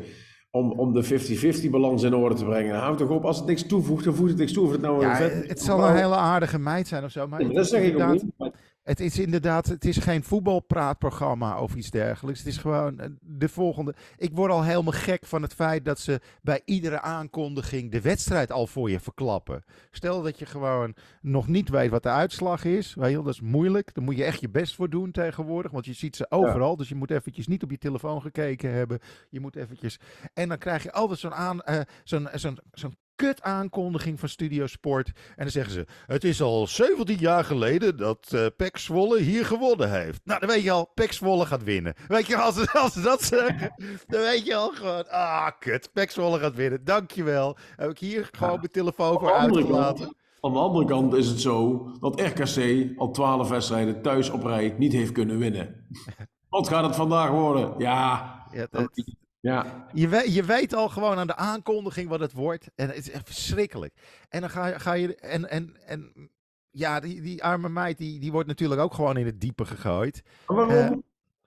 Om, om de 50-50 balans in orde te brengen. Houd toch op, als het niks toevoegt, dan voegt het niks toe. Of het nou ja, een vet het zal een hele aardige meid zijn of zo. Maar dat zeg ik ook niet. maar- Het is inderdaad, het is geen voetbalpraatprogramma of iets dergelijks. Het is gewoon eh, de volgende. Ik word al helemaal gek van het feit dat ze bij iedere aankondiging de wedstrijd al voor je verklappen. Stel dat je gewoon nog niet weet wat de uitslag is. Wel, dat is moeilijk. Daar moet je echt je best voor doen tegenwoordig. Want je ziet ze overal. Dus je moet eventjes niet op je telefoon gekeken hebben. Je moet eventjes. En dan krijg je altijd zo'n aan, eh, zo'n, zo'n, zo'n kut aankondiging van Studio Sport. En dan zeggen ze: Het is al 17 jaar geleden dat eh Pek Zwolle hier gewonnen heeft. Nou, dan weet je al, Pek Zwolle gaat winnen. Weet je, als ze, <laughs> als ze dat zeggen, dan weet je al gewoon: Ah, kut, Pek Zwolle gaat winnen. Dankjewel. Heb ik hier gewoon mijn telefoon voor uitgelaten. Aan de andere kant is het zo dat RKC al 12 wedstrijden thuis op rij niet heeft kunnen winnen. <laughs> Wat gaat het vandaag worden? Ja, Ja, dat- ja. Je weet, je weet al gewoon aan de aankondiging wat het wordt. En het is echt verschrikkelijk. En dan ga je. Ga je en, en, en ja, die, die arme meid die, die wordt natuurlijk ook gewoon in het diepe gegooid. Waarom? Eh,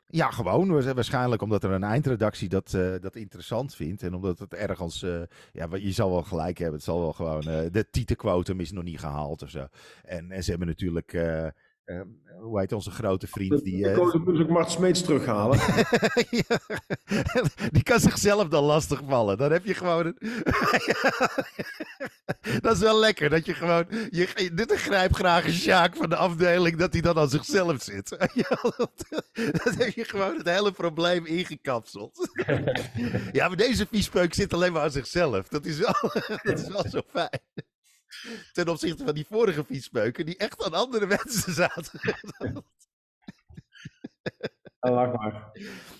Ja, gewoon. wa- Waarschijnlijk omdat er een eindredactie dat, eh, dat interessant vindt. En omdat het ergens. eh, ja, je zal wel gelijk hebben. Het zal wel gewoon. eh, de titelquotum is nog niet gehaald of zo. En, en ze hebben natuurlijk. Eh, eh, hoe heet onze grote vriend? Die, de eh, koning moet ook Mart Smeets terughalen. <laughs> Ja, die kan zichzelf dan lastigvallen. Dan heb je gewoon een... <laughs> dat is wel lekker, dat je gewoon... Je, dit grijpt graag een Sjaak van de afdeling, dat hij dan aan zichzelf zit. <laughs> Dat heb je gewoon het hele probleem ingekapseld. ja, maar deze viespeuk zit alleen maar aan zichzelf. Dat is wel, dat is wel zo fijn. Ten opzichte van die vorige viespeuken, die echt aan andere <laughs> mensen zaten. Lach maar.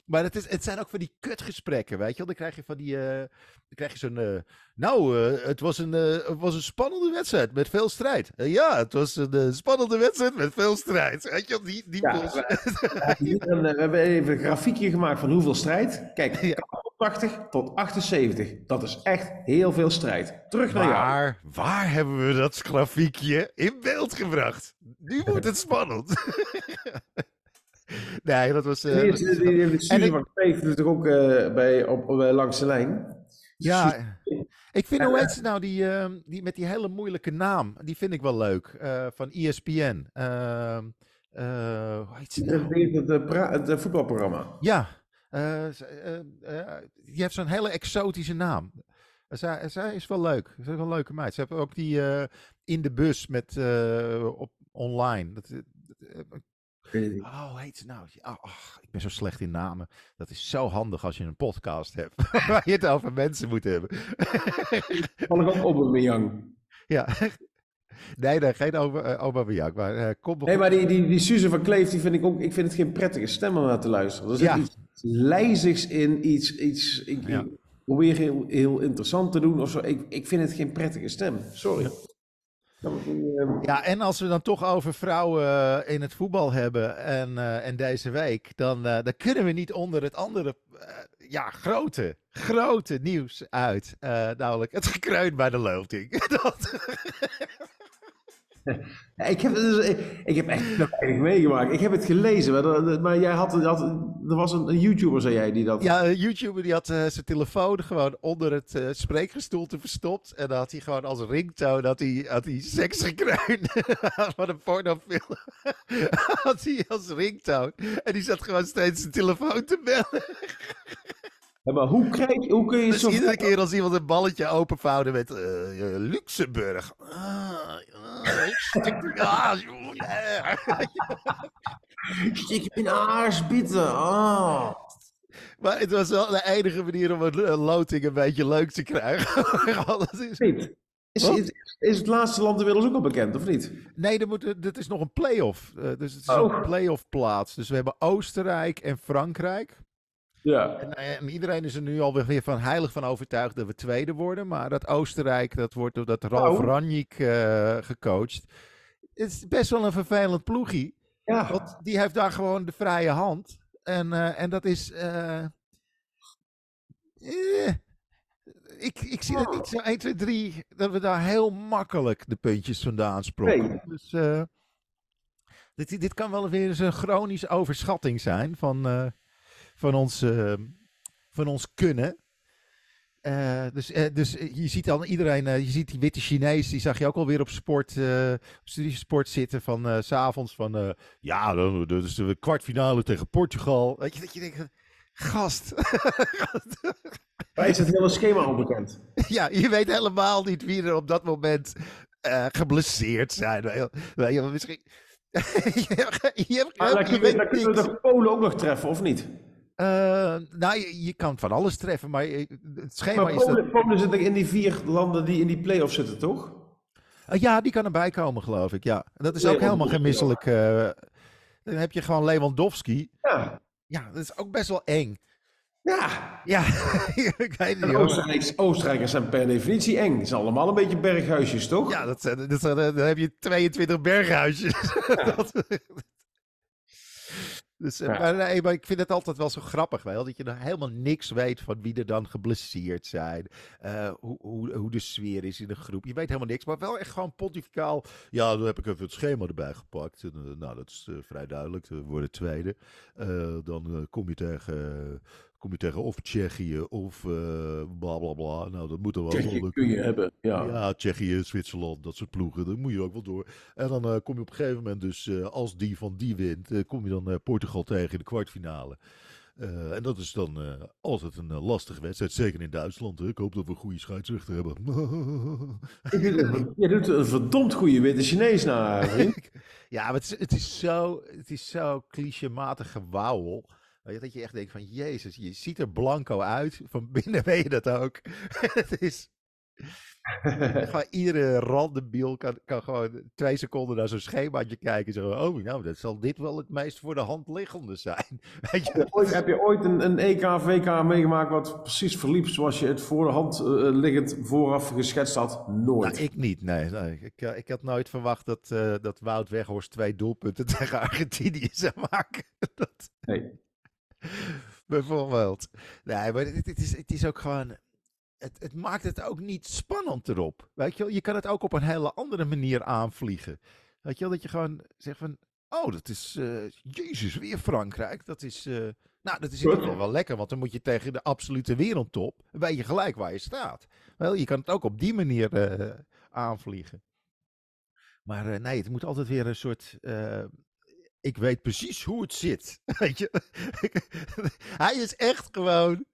Maar het, is, het zijn ook van die kutgesprekken, weet je wel. Dan krijg je van die... eh, dan krijg je zo'n... eh, nou, eh, het, was een, het was een spannende wedstrijd met veel strijd. Ja, het was een spannende wedstrijd met veel strijd. Weet je wel, die, die Ja, <laughs> we hebben even een grafiekje gemaakt van hoeveel strijd. Kijk, Ja. 80 tot 78. Dat is echt heel veel strijd. Terug naar jou. Maar waar hebben we dat grafiekje in beeld gebracht? Nu wordt het <laughs> spannend. <laughs> <laughs> nee, dat was... eh, Die, dat- is- die, die, die Suze ik- doet toch ook eh, bij, op, op, bij langs de lijn? Ja, ik vind, En, hoe eh, heet ze nou, die, ehm, die met die hele moeilijke naam, die vind ik wel leuk, eh, van ESPN. Ehm, eh, hoe heet ze nou? het, eh, eh, voetbalprogramma. Ja, eh, eh, eh, die heeft zo'n hele exotische naam. Eh, Zij, zij is wel leuk, ze is wel een leuke meid. Ze heeft ook die eh, in de bus met, eh, op, online. Dat, eh, dat, eh, Oh, heet ze nou? Oh, ik ben zo slecht in namen. Dat is zo handig als je een podcast hebt. <laughs> waar je het over mensen moet hebben. <laughs> Ook Aubameyang. ja. <laughs> Nee, nee, geen Oba- eh, Aubameyang. Maar eh, kom Nee, maar die, die, die Suze van Kleef, die vind ik ook, ik vind het geen prettige stem om naar te luisteren. Er zit Ja. iets lijzigs in, iets, iets ik, Ja. ik probeer heel, heel interessant te doen of zo. Ik, ik vind het geen prettige stem, sorry. Ja, en als we dan toch over vrouwen eh, in het voetbal hebben en, eh, en deze week, dan, eh, dan kunnen we niet onder het andere, ja, grote, grote nieuws uit. Namelijk het gekreun bij de loting. <laughs> Dat... <laughs> Ik, heb, dus, ik, heb echt weinig meegemaakt. Ik heb het gelezen, maar, jij had, had, er was een, YouTuber, zei jij, die dat... Ja, een YouTuber die had eh, zijn telefoon gewoon onder het eh spreekgestoelte verstopt. En dan had hij gewoon als ringtone had hij, had hij seksgekreun van <laughs> een pornofilm. <laughs> had hij als ringtone. En die zat gewoon steeds zijn telefoon te bellen. Ja, maar hoe, krijg, hoe kun je Dus zo... iedere keer als iemand een balletje openvouwde met eh, eh, Luxemburg. Ah, ah, ik stik- ah, ja. Ik ben aarsbieten. Ah. Maar het was wel de enige manier om een een loting een beetje leuk te krijgen. <laughs> Dat is- Niet. Is, is, is het laatste land inmiddels ook al bekend, of niet? Nee, er moet, dit is nog een play-off. Eh, dus het is Oh. een play-off plaats. Dus we hebben Oostenrijk en Frankrijk. Ja. En, eh, en iedereen is er nu alweer van heilig van overtuigd dat we tweede worden. Maar dat Oostenrijk, dat wordt door dat Ralf Oh. Ranjik eh, gecoacht. Het is best wel een vervelend ploegie. Ja. Want die heeft daar gewoon de vrije hand. En, eh, en dat is. eh, eh, ik, ik zie het niet zo 1, 2, 3. Dat we daar heel makkelijk de puntjes vandaan sprokken. Nee. Dus dit, dit kan wel weer eens een chronische overschatting zijn van, van, ons, eh, van ons kunnen. Eh, dus, eh, dus eh, je ziet dan iedereen, je ziet die witte Chinees, die zag je ook alweer op sport, op studiesport zitten van s s'avonds van, ja, dat is de kwartfinale tegen Portugal. Weet je, dat je denkt, gast, <laughs> Maar is het hele schema al bekend? ja, je weet helemaal niet wie er op dat moment geblesseerd zijn. Weet je, weet je, misschien, <laughs> je, hebt- dan, je kunnen we- weet dan kunnen we niks. de Polen ook nog treffen, of niet? Eh, nou, je, je kan van alles treffen, maar je- het schema Maar is dat... Polen, Polen zit in die vier landen die in die play-off zitten, toch? Eh, ja, die kan erbij komen, geloof ik. Ja, dat is ook helemaal geen misselijk. eh, dan heb je gewoon Lewandowski. Ja. Ja, dat is ook best wel eng. Ja. Ja, <laughs> ik weet niet. Oostenrijkers, Oostenrijkers zijn per definitie eng. Het zijn allemaal een beetje berghuisjes, toch? Ja, dat, dat, dan heb je 22 berghuisjes. <laughs> Dat- dus, eh, Ja. maar, nee, maar ik vind het altijd wel zo grappig, wel, dat je dan helemaal niks weet van wie er dan geblesseerd zijn. eh, hoe, hoe, hoe de sfeer is in de groep. Je weet helemaal niks, maar wel echt gewoon pontificaal. Ja, dan heb ik even het schema erbij gepakt. En, eh, nou, dat is vrij duidelijk. We worden tweede. Dan kom je tegen... Kom je tegen of Tsjechië of eh bla bla bla. Nou, dat moet er wel Tsjechië kun je hebben. Ja. Ja, Tsjechië, Zwitserland, dat soort ploegen. Daar moet je ook wel door. En dan eh, kom je op een gegeven moment dus, eh, als die van die wint, kom je dan Portugal tegen in de kwartfinale. En dat is dan altijd een lastige wedstrijd, zeker in Duitsland. Hè. Ik hoop dat we een goede scheidsrechter hebben. <laughs> Je doet een- verdomd goede witte Chinees na, vriend. <laughs> ja, maar het is, het is zo, het is zo clichématig gewauwel. Weet je, Dat je echt denkt van, jezus, je ziet er blanco uit. Van binnen <laughs> weet je dat ook. <laughs> het is... <laughs> Gewoon iedere randebiel kan, kan gewoon twee seconden naar zo'n schemaatje kijken. En zeggen, oh, nou, dat zal dit wel het meest voor de hand liggende zijn. Weet je? Ooit, heb je ooit een, een EK, meegemaakt wat precies verliep zoals je het voor de hand eh, liggend vooraf geschetst had? Nooit. Nou, ik niet, nee. nee. Ik, eh, ik had nooit verwacht dat, eh, dat Wout Weghorst twee doelpunten tegen Argentinië zou maken. dat, Nee. <laughs> bijvoorbeeld. Nee, maar het, is, het is ook gewoon... Het, het maakt het ook niet spannend erop. Weet je wel? Je kan het ook op een hele andere manier aanvliegen. Weet je wel? Dat je gewoon zegt van... Oh, dat is... eh, Jezus, weer Frankrijk. Dat is... eh, nou, dat is in ieder geval wel lekker. Want dan moet je tegen de absolute wereldtop... Weet je gelijk waar je staat. Wel, je kan het ook op die manier eh, aanvliegen. Maar nee, het moet altijd weer een soort... ik weet precies hoe het zit. <laughs> Weet je? <laughs> hij is echt gewoon.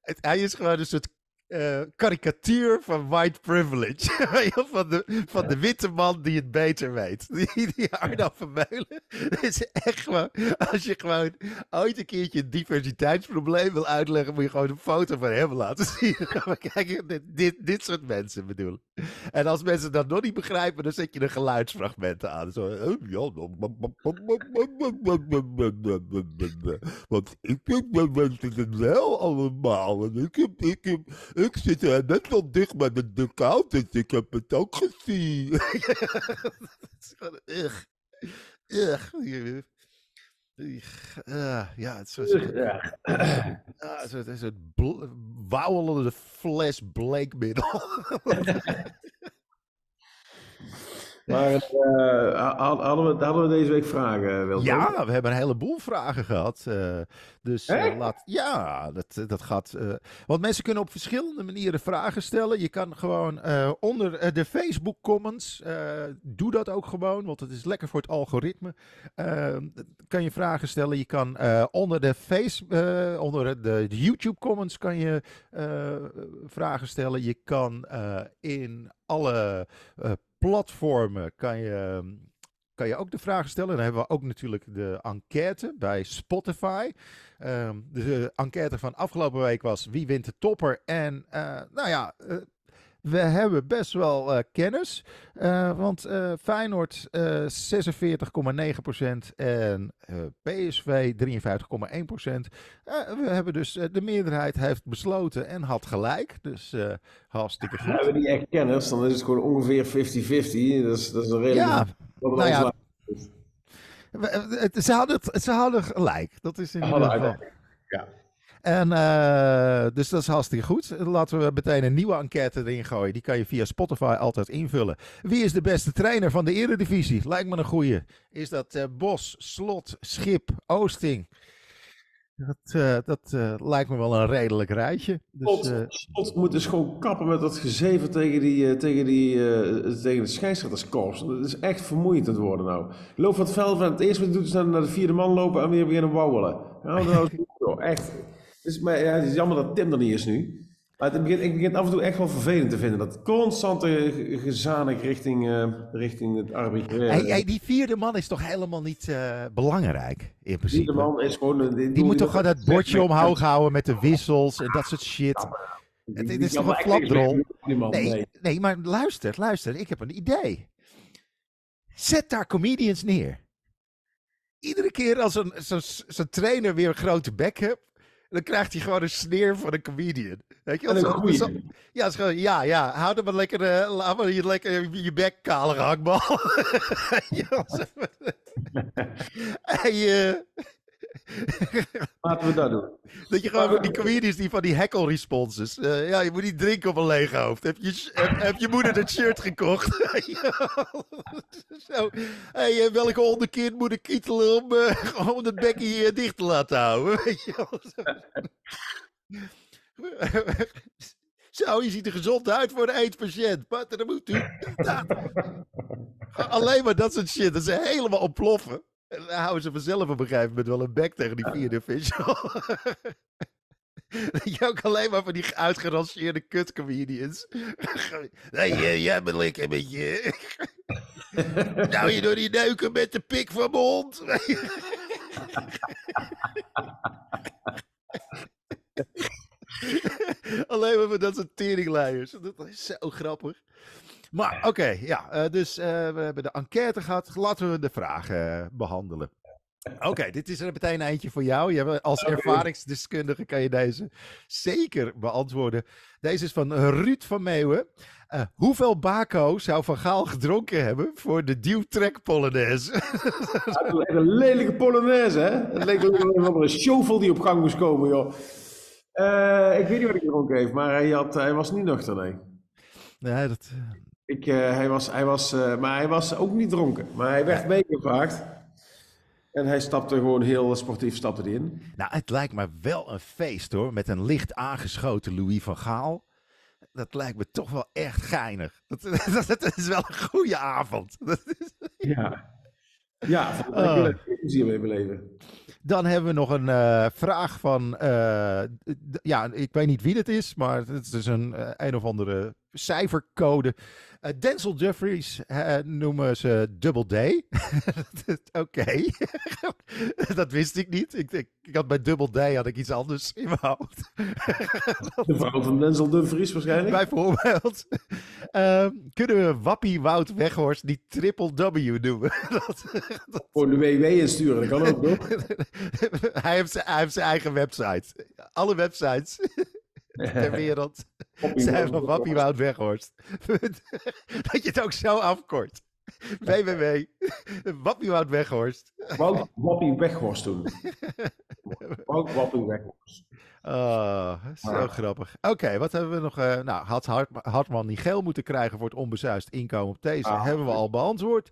Hij is gewoon een soort eh, karikatuur van white privilege. <laughs> Van, de, van de witte man die het beter weet. Die, die Arno Vermeulen. Dat is echt gewoon. Als je gewoon ooit een keertje een diversiteitsprobleem wil uitleggen, moet je gewoon een foto van hem laten zien. Kijk, dit, dit, dit soort mensen bedoel ik. En als mensen dat nog niet begrijpen, dan zet je een geluidsfragment aan. Zo, oh, want ik weet het wel allemaal. Ik, heb, ik, ik zit er net wel dicht bij de dugout, dus ik heb het ook gezien. Ugh. Ugh. Ah, ja, het is zo'n Ja. zo- een soort <clears throat> bl- wauwelende fles bleekmiddel. <laughs> <laughs> Maar uh, hadden, we, hadden we deze week vragen? Ja, we hebben een heleboel vragen gehad. Uh, dus uh, laat, ja, dat, dat gaat. want mensen kunnen op verschillende manieren vragen stellen. Je kan gewoon onder de Facebook comments, doe dat ook gewoon, want het is lekker voor het algoritme. kan je vragen stellen. Je kan onder de face, onder de, de, YouTube comments kan je vragen stellen. Je kan in alle platformen kan je, kan je ook de vragen stellen. Dan hebben we ook natuurlijk de enquête bij Spotify. Um, de enquête van afgelopen week was wie wint de topper? En uh, nou ja, uh, we hebben best wel uh, kennis. Uh, want uh, Feyenoord 46,9% en PSV 53,1%. we hebben dus de meerderheid heeft besloten en had gelijk. Dus hartstikke goed. Hebben we niet echt kennis, dan is het gewoon ongeveer 50-50. Dat is, dat is een redelijk... Ja, nou ja, ze hadden, ze hadden gelijk. Dat is in ieder geval... Ja. En uh, dus dat is hartstikke goed. Laten we meteen een nieuwe enquête erin gooien. Die kan je via Spotify altijd invullen. Wie is de beste trainer van de Eredivisie? Lijkt me een goeie. Is dat uh, Bos, Slot, Schip, Oosting? Dat, uh, dat lijkt me wel een redelijk rijtje. Dus, Slot moet dus gewoon kappen met dat gezeven tegen, die, tegen, die, tegen de scheidsrechterskorps. Dat is echt vermoeiend het worden nou. Je loopt van het veld van het eerste wat je doet is naar de vierde man lopen en weer beginnen wauwelen. Nou, <laughs> nou, echt... Dus, maar, ja, het is jammer dat Tim er niet is nu. Maar het begint, ik begin af en toe echt wel vervelend te vinden. Dat constante gezanik richting, uh, richting het arbitraire. Hey, hey, die vierde man is toch helemaal niet uh, belangrijk, in principe? Die man is gewoon... Die, die moet toch gewoon dat bordje omhoog houden met de wissels en dat soort shit. Ja, het, is toch een flapdrol? Nee, nee, maar luister, luister. Ik heb een idee. Zet daar comedians neer. Iedere keer als een, zo'n trainer weer een grote bek hebt, dan krijgt hij gewoon een sneer van een comedian. Weet je, zo, zo, ja, gewoon, ja, ja, hou er maar lekker, uh, laat maar je lekker je bek kale hakbal. <laughs> <laughs> hey, uh, Laten we dat doen. Dat je gewoon die comedians die van die heckle responses. Uh, ja, je moet niet drinken op een leeg hoofd. Heb je, heb, je moeder dat shirt gekocht? <laughs> Zo. Hey, uh, welke onderkind moet ik kietelen om, uh, <laughs> om het bekje dicht te laten houden? <laughs> Weet je Zo, je ziet er gezond uit voor een eetpatiënt. Maar moet u. Alleen maar dat soort shit. Dat ze helemaal ontploffen. En dan houden ze vanzelf op een gegeven moment wel een bek tegen die vierde official. <laughs> Dat je ook alleen maar van die uitgeranceerde kutcomedians. <laughs> Nee, uh, jij bent lekker met je. <laughs> nou, je door die neuken met de pik van mijn hond. alleen maar van dat soort teringleiers. Dat is zo grappig. Maar oké, ja, uh, dus uh, we hebben de enquête gehad. Laten we de vragen uh, behandelen. Oké, dit is er meteen eentje voor jou. Je als ervaringsdeskundige kan je deze zeker beantwoorden. Deze is van Ruud van Meeuwen. hoeveel Baco zou Van Gaal gedronken hebben voor de duwtrek Polonaise? <laughs> Ja, een lelijke Polonaise, hè? Het leek wel een shovel die op gang moest komen, joh. ik weet niet wat ik gedronken heeft, maar hij, had, hij was niet nuchter, nee. Nee, dat, ik, uh, hij was, hij was, uh, maar hij was ook niet dronken. Maar hij werd meegevraagd. En hij stapte gewoon heel sportief stapte in. Nou, het lijkt me wel een feest hoor. Met een licht aangeschoten Louis van Gaal. Dat lijkt me toch wel echt geinig. Dat, <laughs> dat, dat is wel een goede avond. Ja. Ja, van oh. plezier mee beleven. Dan hebben we nog een uh, vraag van, ja, ik weet niet wie het is, maar het is een uh, een of andere cijfercode. Uh, Denzel Jeffries uh, noemen ze Double D. <laughs> Oké, <laughs> dat wist ik niet. Ik, ik, ik, had bij Double D had ik iets anders in mijn hoofd. <laughs> De vrouw van Denzel Dumfries waarschijnlijk? Bijvoorbeeld. Uh, kunnen we Wappie Wout Weghorst die Triple W noemen? dat, dat... Voor de WW insturen, dat kan ook hij, heeft hij heeft zijn eigen website. Alle websites <laughs> ter wereld <laughs> zijn van Wappie Wout Weghorst. <laughs> dat je het ook zo afkort. www. Wappie Wout Weghorst. Wout Wappie Weghorst doen. Wout Wappie Weghorst. Oh, zo grappig. Oké, wat hebben we nog? eh, nou, had Hart, Hartman niet geel moeten krijgen voor het onbezuist inkomen op deze? Ah. Hebben we al beantwoord.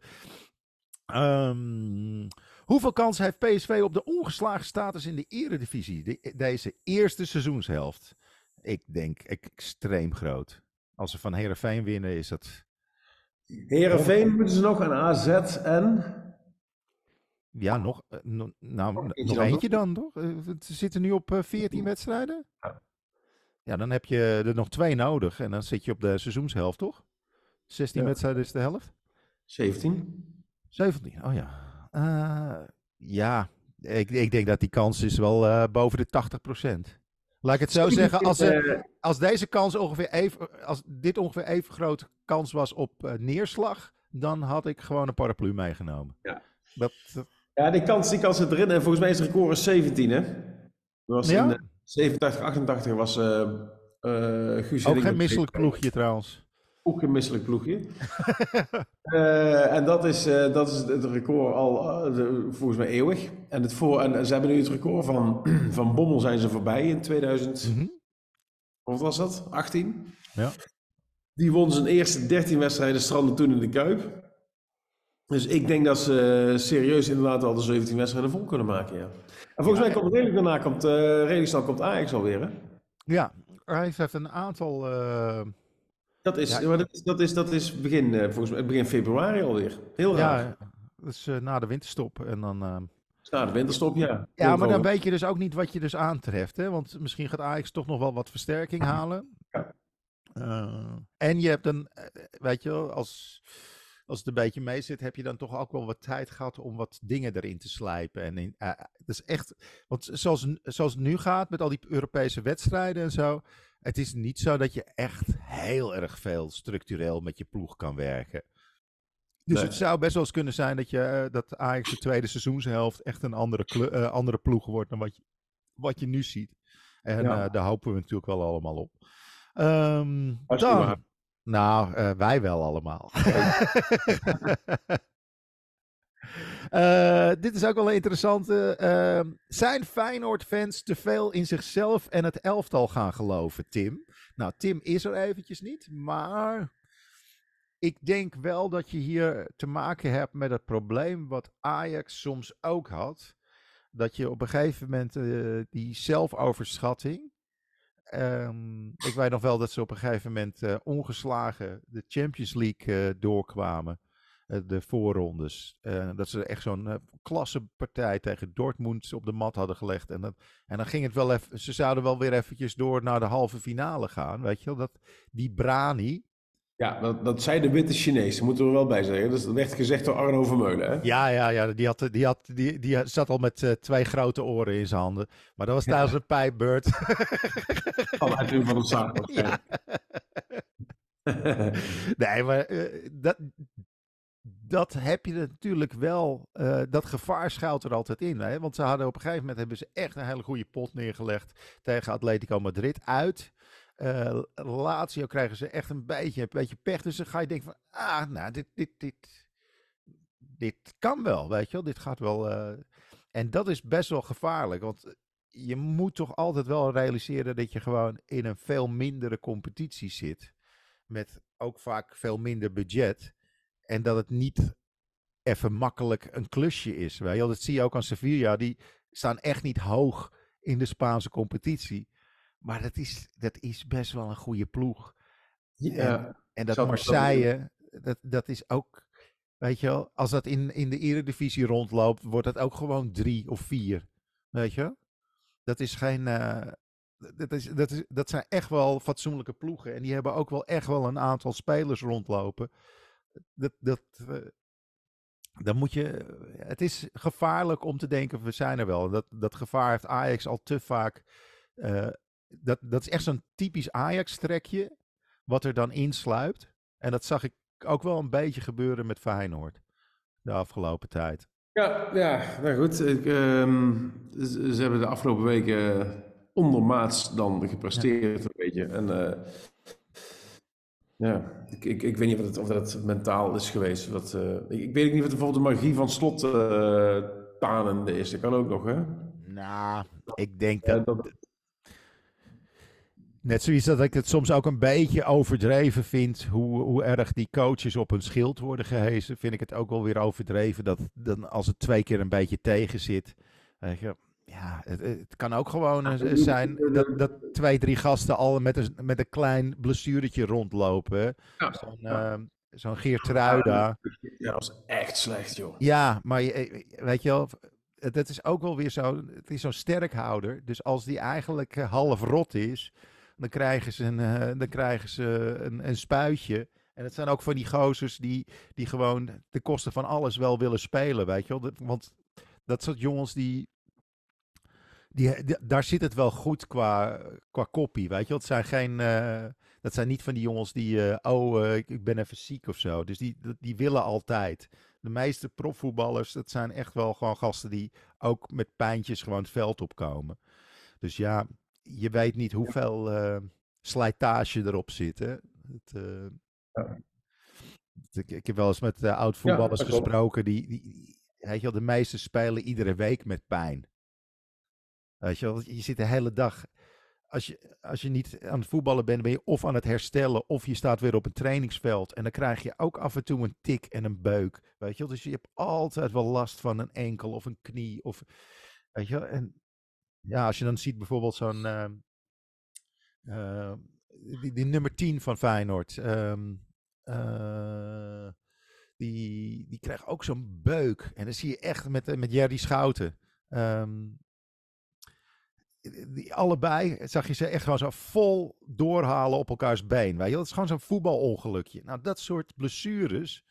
Ehm, hoeveel kans heeft PSV op de ongeslagen status in de eredivisie? De, deze eerste seizoenshelft? Ik denk extreem groot. Als ze van Herenveen winnen, is dat... Heerenveen moeten ze nog, en AZ en... Ja, nog, eh, no- nou, Nog eentje dan, eentje dan, toch? Eh, Ze zitten nu op eh, 14 wedstrijden. Ja. Dan heb je er nog twee nodig. En dan zit je op de seizoenshelft, toch? 16 Ja. wedstrijden is de helft. 17. 17, oh ja. Eh, ja, ik, ik denk dat die kans is wel eh, boven de 80%. Laat ik het zo zeggen, als, eh, als deze kans ongeveer even, als dit ongeveer even grote kans was op eh, neerslag, dan had ik gewoon een paraplu meegenomen. Ja. Dat, ja, die kans, die kans zit erin. En volgens mij is het record is 17, hè? Dat was Ja? in eh, 87, 88 was eh eh Guus ook geen misselijk ploegje trouwens. Ook een misselijk ploegje. <laughs> Eh, en dat is, eh, dat is het record al eh, de- volgens mij eeuwig. En, het voor, en ze hebben nu het record van, <clears throat> van Bommel zijn ze voorbij in 2000. Mhm. Wat was dat? 18? Ja. Die won zijn eerste 13 wedstrijden, stranden toen in de Kuip. Dus ik denk dat ze serieus inderdaad al de 17 wedstrijden vol kunnen maken, ja. En volgens mij komt redelijk daarna, komt, redelijk snel komt Ajax alweer, hè? Ja, hij heeft een aantal. Dat is, Ja. maar dat is, dat is, dat is begin, eh, volgens mij, begin februari alweer. Heel raar. ja, dus eh, na de winterstop. En dan, eh, Na de winterstop, ja. ja, maar dan weet je dus ook niet wat je dus aantreft. Hè? Want misschien gaat Ajax toch nog wel wat versterking halen. Ja. En je hebt eh, weet je wel, als, als het een beetje mee zit, heb je dan toch ook wel wat tijd gehad om wat dingen erin te slijpen. En in, het is echt, want zoals, zoals het nu gaat met al die Europese wedstrijden en zo, het is niet zo dat je echt heel erg veel structureel met je ploeg kan werken. Dus Nee. het zou best wel eens kunnen zijn dat, je, eh, dat Ajax de tweede seizoenshelft echt een andere, eh, andere ploeg wordt dan wat je, wat je nu ziet. En Ja. eh, daar hopen we natuurlijk wel allemaal op. Ehm, dan, nou, wij wel allemaal. <laughs> Eh, dit is ook wel een interessante. Ehm, zijn Feyenoord-fans te veel in zichzelf en het elftal gaan geloven, Tim? Nou, Tim is er eventjes niet, maar ik denk wel dat je hier te maken hebt met het probleem wat Ajax soms ook had. Dat je op een gegeven moment eh, die zelfoverschatting. ehm, ik weet nog wel dat ze op een gegeven moment eh, ongeslagen de Champions League doorkwamen. Eh, de voorrondes. Eh, dat ze echt zo'n eh, klassenpartij tegen Dortmund op de mat hadden gelegd. En, dat, en dan ging het wel even. Ze zouden wel weer eventjes door naar de halve finale gaan. Weet je wel? Dat, die Brani. Ja, dat, dat zei de witte Chinees, moeten we wel bij zeggen. Dat werd gezegd door Arno Vermeulen. Hè? Ja, ja, ja. Die, had, die, had, die, die zat al met twee grote oren in zijn handen. Maar dat was trouwens een pijpbeurt. <laughs> Uit van de zaak. Ja. <laughs> nee, maar dat, dat heb je natuurlijk wel. eh, dat gevaar schuilt er altijd in. Hè? Want ze hadden op een gegeven moment hebben ze echt een hele goede pot neergelegd tegen Atletico Madrid uit. Eh Lazio krijgen ze echt een beetje, een beetje pech. Dus dan ga je denken van, ah, nou, dit, dit, dit, dit kan wel, weet je wel. Dit gaat wel... eh, En dat is best wel gevaarlijk, want je moet toch altijd wel realiseren dat je gewoon in een veel mindere competitie zit. Met ook vaak veel minder budget. En dat het niet even makkelijk een klusje is. Weet je? Dat zie je ook aan Sevilla. Die staan echt niet hoog in de Spaanse competitie. Maar dat is, dat is best wel een goede ploeg. Ja, En dat Marseille, dat, dat is ook, weet je wel, als dat in, in de eredivisie rondloopt, wordt dat ook gewoon drie of vier. Weet je? Dat is geen, eh, dat, is, dat, is, dat zijn echt wel fatsoenlijke ploegen. En die hebben ook wel echt wel een aantal spelers rondlopen. Dat, dat, eh, dan moet je, het is gevaarlijk om te denken, we zijn er wel. Dat, dat gevaar heeft Ajax al te vaak. eh, dat, dat is echt zo'n typisch Ajax-trekje wat er dan insluipt. En dat zag ik ook wel een beetje gebeuren met Feyenoord de afgelopen tijd. ja, ja nou goed. Ik, ehm, ze, hebben de afgelopen weken ondermaats dan gepresteerd een beetje. En eh, ja, ik, ik, ik weet niet of het, of dat mentaal is geweest. Wat, eh, ik, ik weet niet wat bijvoorbeeld de magie van slot eh tanende is. Dat kan ook nog, hè? Nou, ik denk Ja, dat, dat- Net zoiets dat ik het soms ook een beetje overdreven vind. Hoe, hoe erg die coaches op hun schild worden gehezen. Vind ik het ook wel weer overdreven. Dat dan als het twee keer een beetje tegen zit. Weet je, ja, het, het kan ook gewoon eh, zijn dat, dat twee, drie gasten al met een, met een klein blessuretje rondlopen. Ja, Zo'n ja. uh, zo'n Geertruida. Ja, dat was echt slecht, joh. Ja, maar je, eh, weet je wel, het is ook wel weer zo. Het is zo'n sterkhouder. Dus als die eigenlijk half rot is, dan krijgen ze een, uh, dan krijgen ze een, een spuitje. En het zijn ook van die gozers die, die gewoon de kosten van alles wel willen spelen, weet je wel. Want dat soort jongens die, die, die, daar zit het wel goed qua, qua koppie, weet je. Het zijn geen, uh, dat zijn niet van die jongens die, uh, oh, uh, ik ben even ziek of zo. Dus die, die willen altijd. De meeste profvoetballers, dat zijn echt wel gewoon gasten die ook met pijntjes gewoon het veld opkomen. Dus ja, je weet niet hoeveel slijtage erop zit, hè. Het, ja. ik, ik, heb wel eens met oud-voetballers ja, gesproken, die, die, weet je wel, de meeste spelen iedere week met pijn. Weet je je zit de hele dag. Als je, als je niet aan het voetballen bent, ben je of aan het herstellen. of je staat weer op een trainingsveld. En dan krijg je ook af en toe een tik en een beuk. Weet je wel, dus je hebt altijd wel last van een enkel of een knie. Of, weet je en ja, als je dan ziet bijvoorbeeld zo'n. Uh, uh, die, die, nummer 10 van Feyenoord. Um, uh, die, die krijgt ook zo'n beuk. En dan zie je echt met, met Jerry Schouten. Um, die allebei zag je ze echt gewoon zo vol doorhalen op elkaars been. Weet je? Dat is gewoon zo'n voetbalongelukje. Nou, dat soort blessures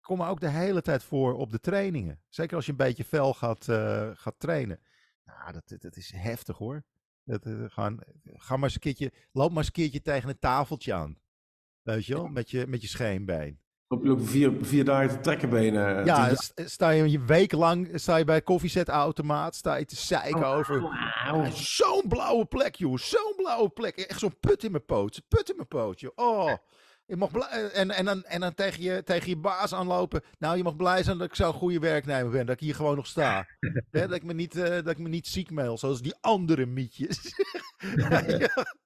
komen ook de hele tijd voor op de trainingen. Zeker als je een beetje fel gaat, uh, gaat trainen. Nou, dat, dat, is heftig hoor. Dat, uh, gaan, ga maar eens een keertje, loop maar eens een keertje tegen een tafeltje aan. Weet je wel, met je, met je scheenbeen. Op, op vier, vier dagen te trekkenbenen. Ja, sta je een week lang sta je bij koffiezetautomaat, sta je te zeiken oh, over. Oh. Zo'n blauwe plek, joh. Zo'n blauwe plek. Echt zo'n put in mijn poot. Put in mijn poot, joh. Oh. Je mag blij, en, en dan, en dan tegen, je, tegen je baas aanlopen. Nou, je mag blij zijn dat ik zo'n goede werknemer ben. Dat ik hier gewoon nog sta. <laughs> He, dat, ik me niet, uh, dat ik me niet ziek mail, zoals die andere mietjes. <laughs> <laughs>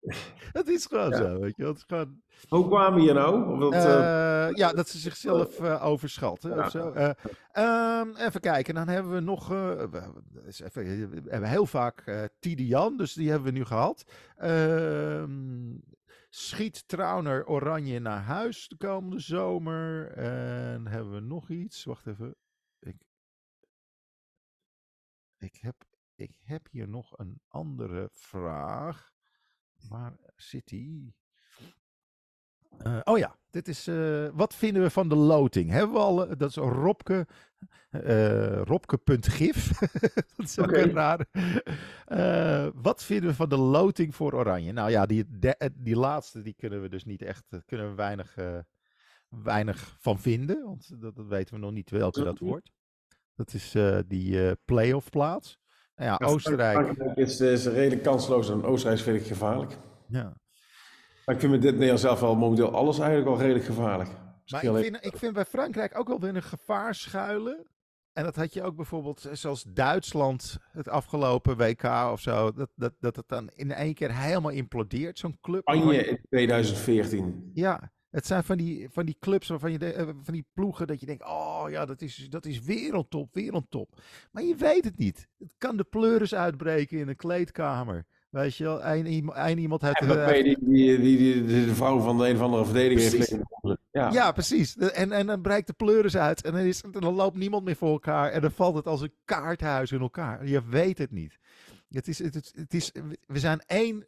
<laughs> Het is gewoon ja. zo, weet je. Het is gewoon... Hoe kwamen je nou? Dat, uh, uh... Ja, dat ze zichzelf <laughs> uh, overschatten ja. of zo. Um, even kijken, dan hebben we nog... even, we hebben heel vaak Tidian, dus die hebben we nu gehad. schiet Trauner Oranje naar huis de komende zomer. En hebben we nog iets? Wacht even. Ik, ik, heb, ik heb hier nog een andere vraag. Waar zit die? Uh, oh ja, dit is. Uh, wat vinden we van de loting? Hebben we al. Dat is Robke. Uh, Robke.gif. <laughs> dat is ook okay. een raar. wat vinden we van de loting voor Oranje? Nou ja, die, de, die laatste die kunnen we dus niet echt. kunnen we weinig, weinig van vinden. Want dat, dat, weten we nog niet welke dat wordt. Dat is die playoff plaats. Ja, Oostenrijk. Frankrijk is, is redelijk kansloos en Oostenrijk vind ik gevaarlijk. Ja. Maar ik vind met dit Nederland zelf wel momenteel alles eigenlijk al redelijk gevaarlijk. Maar ik vind, ik vind bij Frankrijk ook wel weer een gevaar schuilen. En dat had je ook bijvoorbeeld, zoals Duitsland het afgelopen WK of zo, dat, dat, dat het dan in één keer helemaal implodeert, zo'n club. Spanje in 2014. Ja, het zijn van die, van die clubs, waarvan je de, van die ploegen, dat je denkt, oh ja, dat is, dat is wereldtop, wereldtop. Maar je weet het niet. Het kan de pleuris uitbreken in een kleedkamer. Weet je wel, een, een iemand heeft... Ja, die, die, die, die, de vrouw van de een of andere verdediger heeft... Ja. ja, precies. En, en dan breekt de pleuris uit en dan, is, dan loopt niemand meer voor elkaar en dan valt het als een kaarthuis in elkaar. Je weet het niet. Het is, het, het is, we zijn één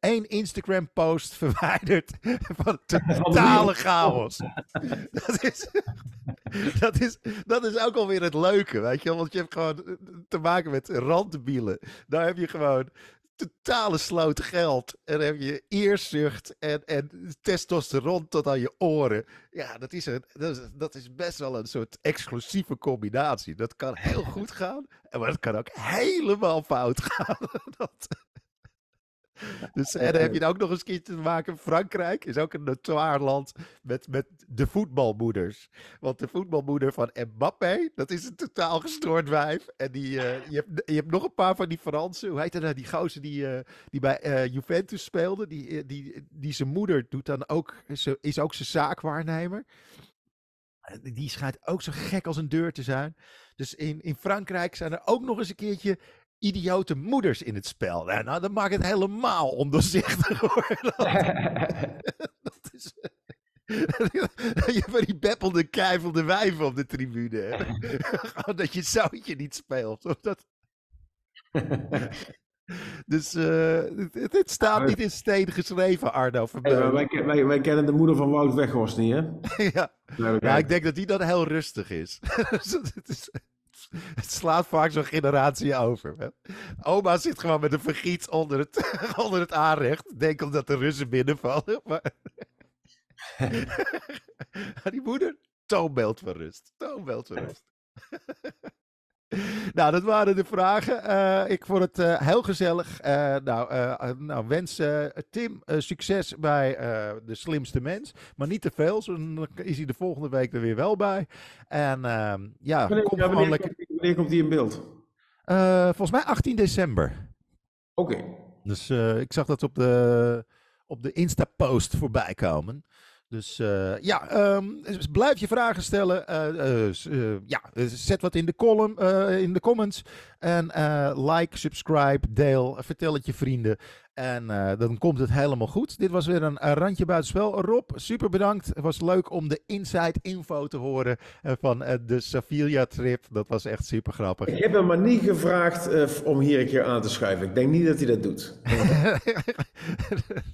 één Instagram-post <laughs> verwijderd van totale chaos. <laughs> dat, is, dat, is, dat is ook alweer het leuke, weet je? Want je hebt gewoon te maken met randdebielen. Daar heb je gewoon totale sloot geld. En dan heb je eerzucht en, en testosteron tot aan je oren. Ja, dat is, een, dat, is, dat is best wel een soort exclusieve combinatie. Dat kan heel goed gaan, maar het kan ook helemaal fout gaan. <laughs> dat, Dus, en dan heb je ook nog eens keer te maken. Frankrijk is ook een notoire land met, met de voetbalmoeders. Want de voetbalmoeder van Mbappé, dat is een totaal gestoord wijf. En die, uh, je, hebt, je hebt nog een paar van die Fransen. Hoe heet dat nou? Die gozer die, uh, die bij uh, Juventus speelde. Die, die, die zijn moeder doet dan ook, is ook zijn zaakwaarnemer. Die schijnt ook zo gek als een deur te zijn. Dus in, in Frankrijk zijn er ook nog eens een keertje idiote moeders in het spel. Nou, nou dat maakt het helemaal ondoorzichtig hoor. <laughs> dat is... je hebt <laughs> die beppelde, kijvelde wijven op de tribune. <laughs> Gewoon dat je zoutje niet speelt. Of dat... dus uh, het, het, staat niet in steen geschreven, Arno. Hey, wij, wij, wij, kennen de moeder van Wout Weghorst niet, hè? ja. ja, ik denk dat die dan heel rustig is. het is <laughs> het slaat vaak zo'n generatie over. Oma zit gewoon met een vergiet onder het, <laughs> onder het aanrecht. Denk omdat de Russen binnenvallen. <laughs> Maar... Die moeder, toonbeeld van rust. Toonbeeld van rust. Nou, dat waren de vragen. Uh, ik vond het uh, heel gezellig. Uh, nou, nou, wens Tim succes bij De Slimste Mens. Maar niet te veel, dan is hij de volgende week er weer wel bij. En ehm, ja, wanneer, kom ja, wanneer, lekker... wanneer komt hij in beeld? volgens mij 18 december. Oké. Okay. Dus ik zag dat op de, op de Insta-post voorbij komen. Dus uh, ja, um, blijf je vragen stellen. Uh, uh, ja, zet wat in de column, in de comments. En like, subscribe, deel, vertel het je vrienden. En uh, dan komt het helemaal goed. Dit was weer een, een randje buitenspel. Rob, super bedankt. Het was leuk om de inside info te horen uh, van uh, de Sevilla-trip. Dat was echt super grappig. Ik heb hem maar niet gevraagd om hier een keer aan te schuiven. Ik denk niet dat hij dat doet.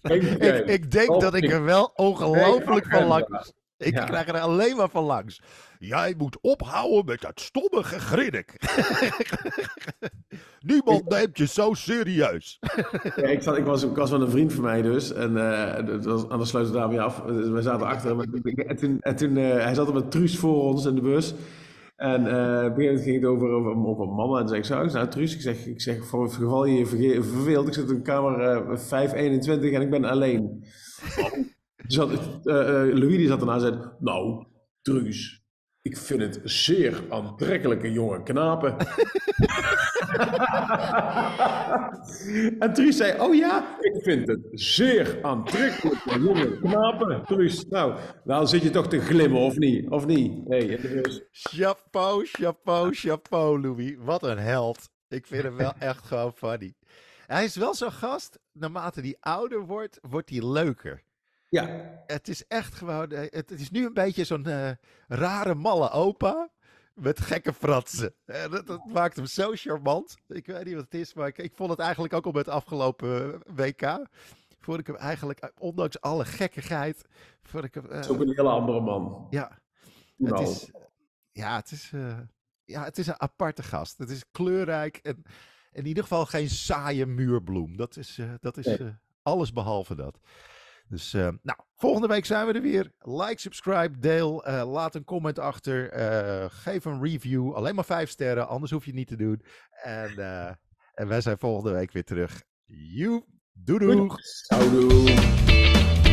<laughs> ik, ik, denk dat ik er wel ongelooflijk van langs... Ik krijg er alleen maar van langs. Jij moet ophouden met dat stomme gegrinnik. <laughs> Niemand neemt je zo serieus. ja, ik, zat, ik, was, ik was met een vriend van mij dus. En uh, dat was, anders sluit het daarmee af. We zaten achter hem. En toen, en toen uh, hij zat er met Truus voor ons in de bus. En uh, op een ging het over, over, over mannen. En zei ik zo, nou Truus, ik zeg, ik zeg voor het geval je je verveelt. Ik zit in kamer uh, 521 en ik ben alleen. <laughs> zat, uh, Louis die zat erna en zei, nou Truus, ik vind het zeer aantrekkelijke jonge knapen. <laughs> en Truus zei, oh ja, ik vind het zeer aantrekkelijke jonge knapen. Truus, nou, dan zit je toch te glimmen, of niet? Of niet? Hey, chapeau, chapeau, chapeau, Louis. Wat een held. Ik vind hem wel echt gewoon funny. Hij is wel zo'n gast, naarmate hij ouder wordt, wordt hij leuker. Ja. Het is echt gewoon. Eh, het, is nu een beetje zo'n uh, rare, malle opa. Met gekke fratsen. Uh, dat, dat, maakt hem zo charmant. Ik weet niet wat het is, maar ik, ik vond het eigenlijk ook al met het afgelopen WK. Vond ik hem eigenlijk, ondanks alle gekkigheid. Vond ik hem, het is ook een hele andere man. Ja. Nou. Het is, ja, het is, ja, het is een aparte gast. Het is kleurrijk en in ieder geval geen saaie muurbloem. Dat is, dat is alles behalve dat. Dus uh, nou, volgende week zijn we er weer. Like, subscribe, deel. Uh, laat een comment achter. Uh, geef een review. Alleen maar vijf sterren, anders hoef je het niet te doen. En, en wij zijn volgende week weer terug. Joep, doei doei. doei.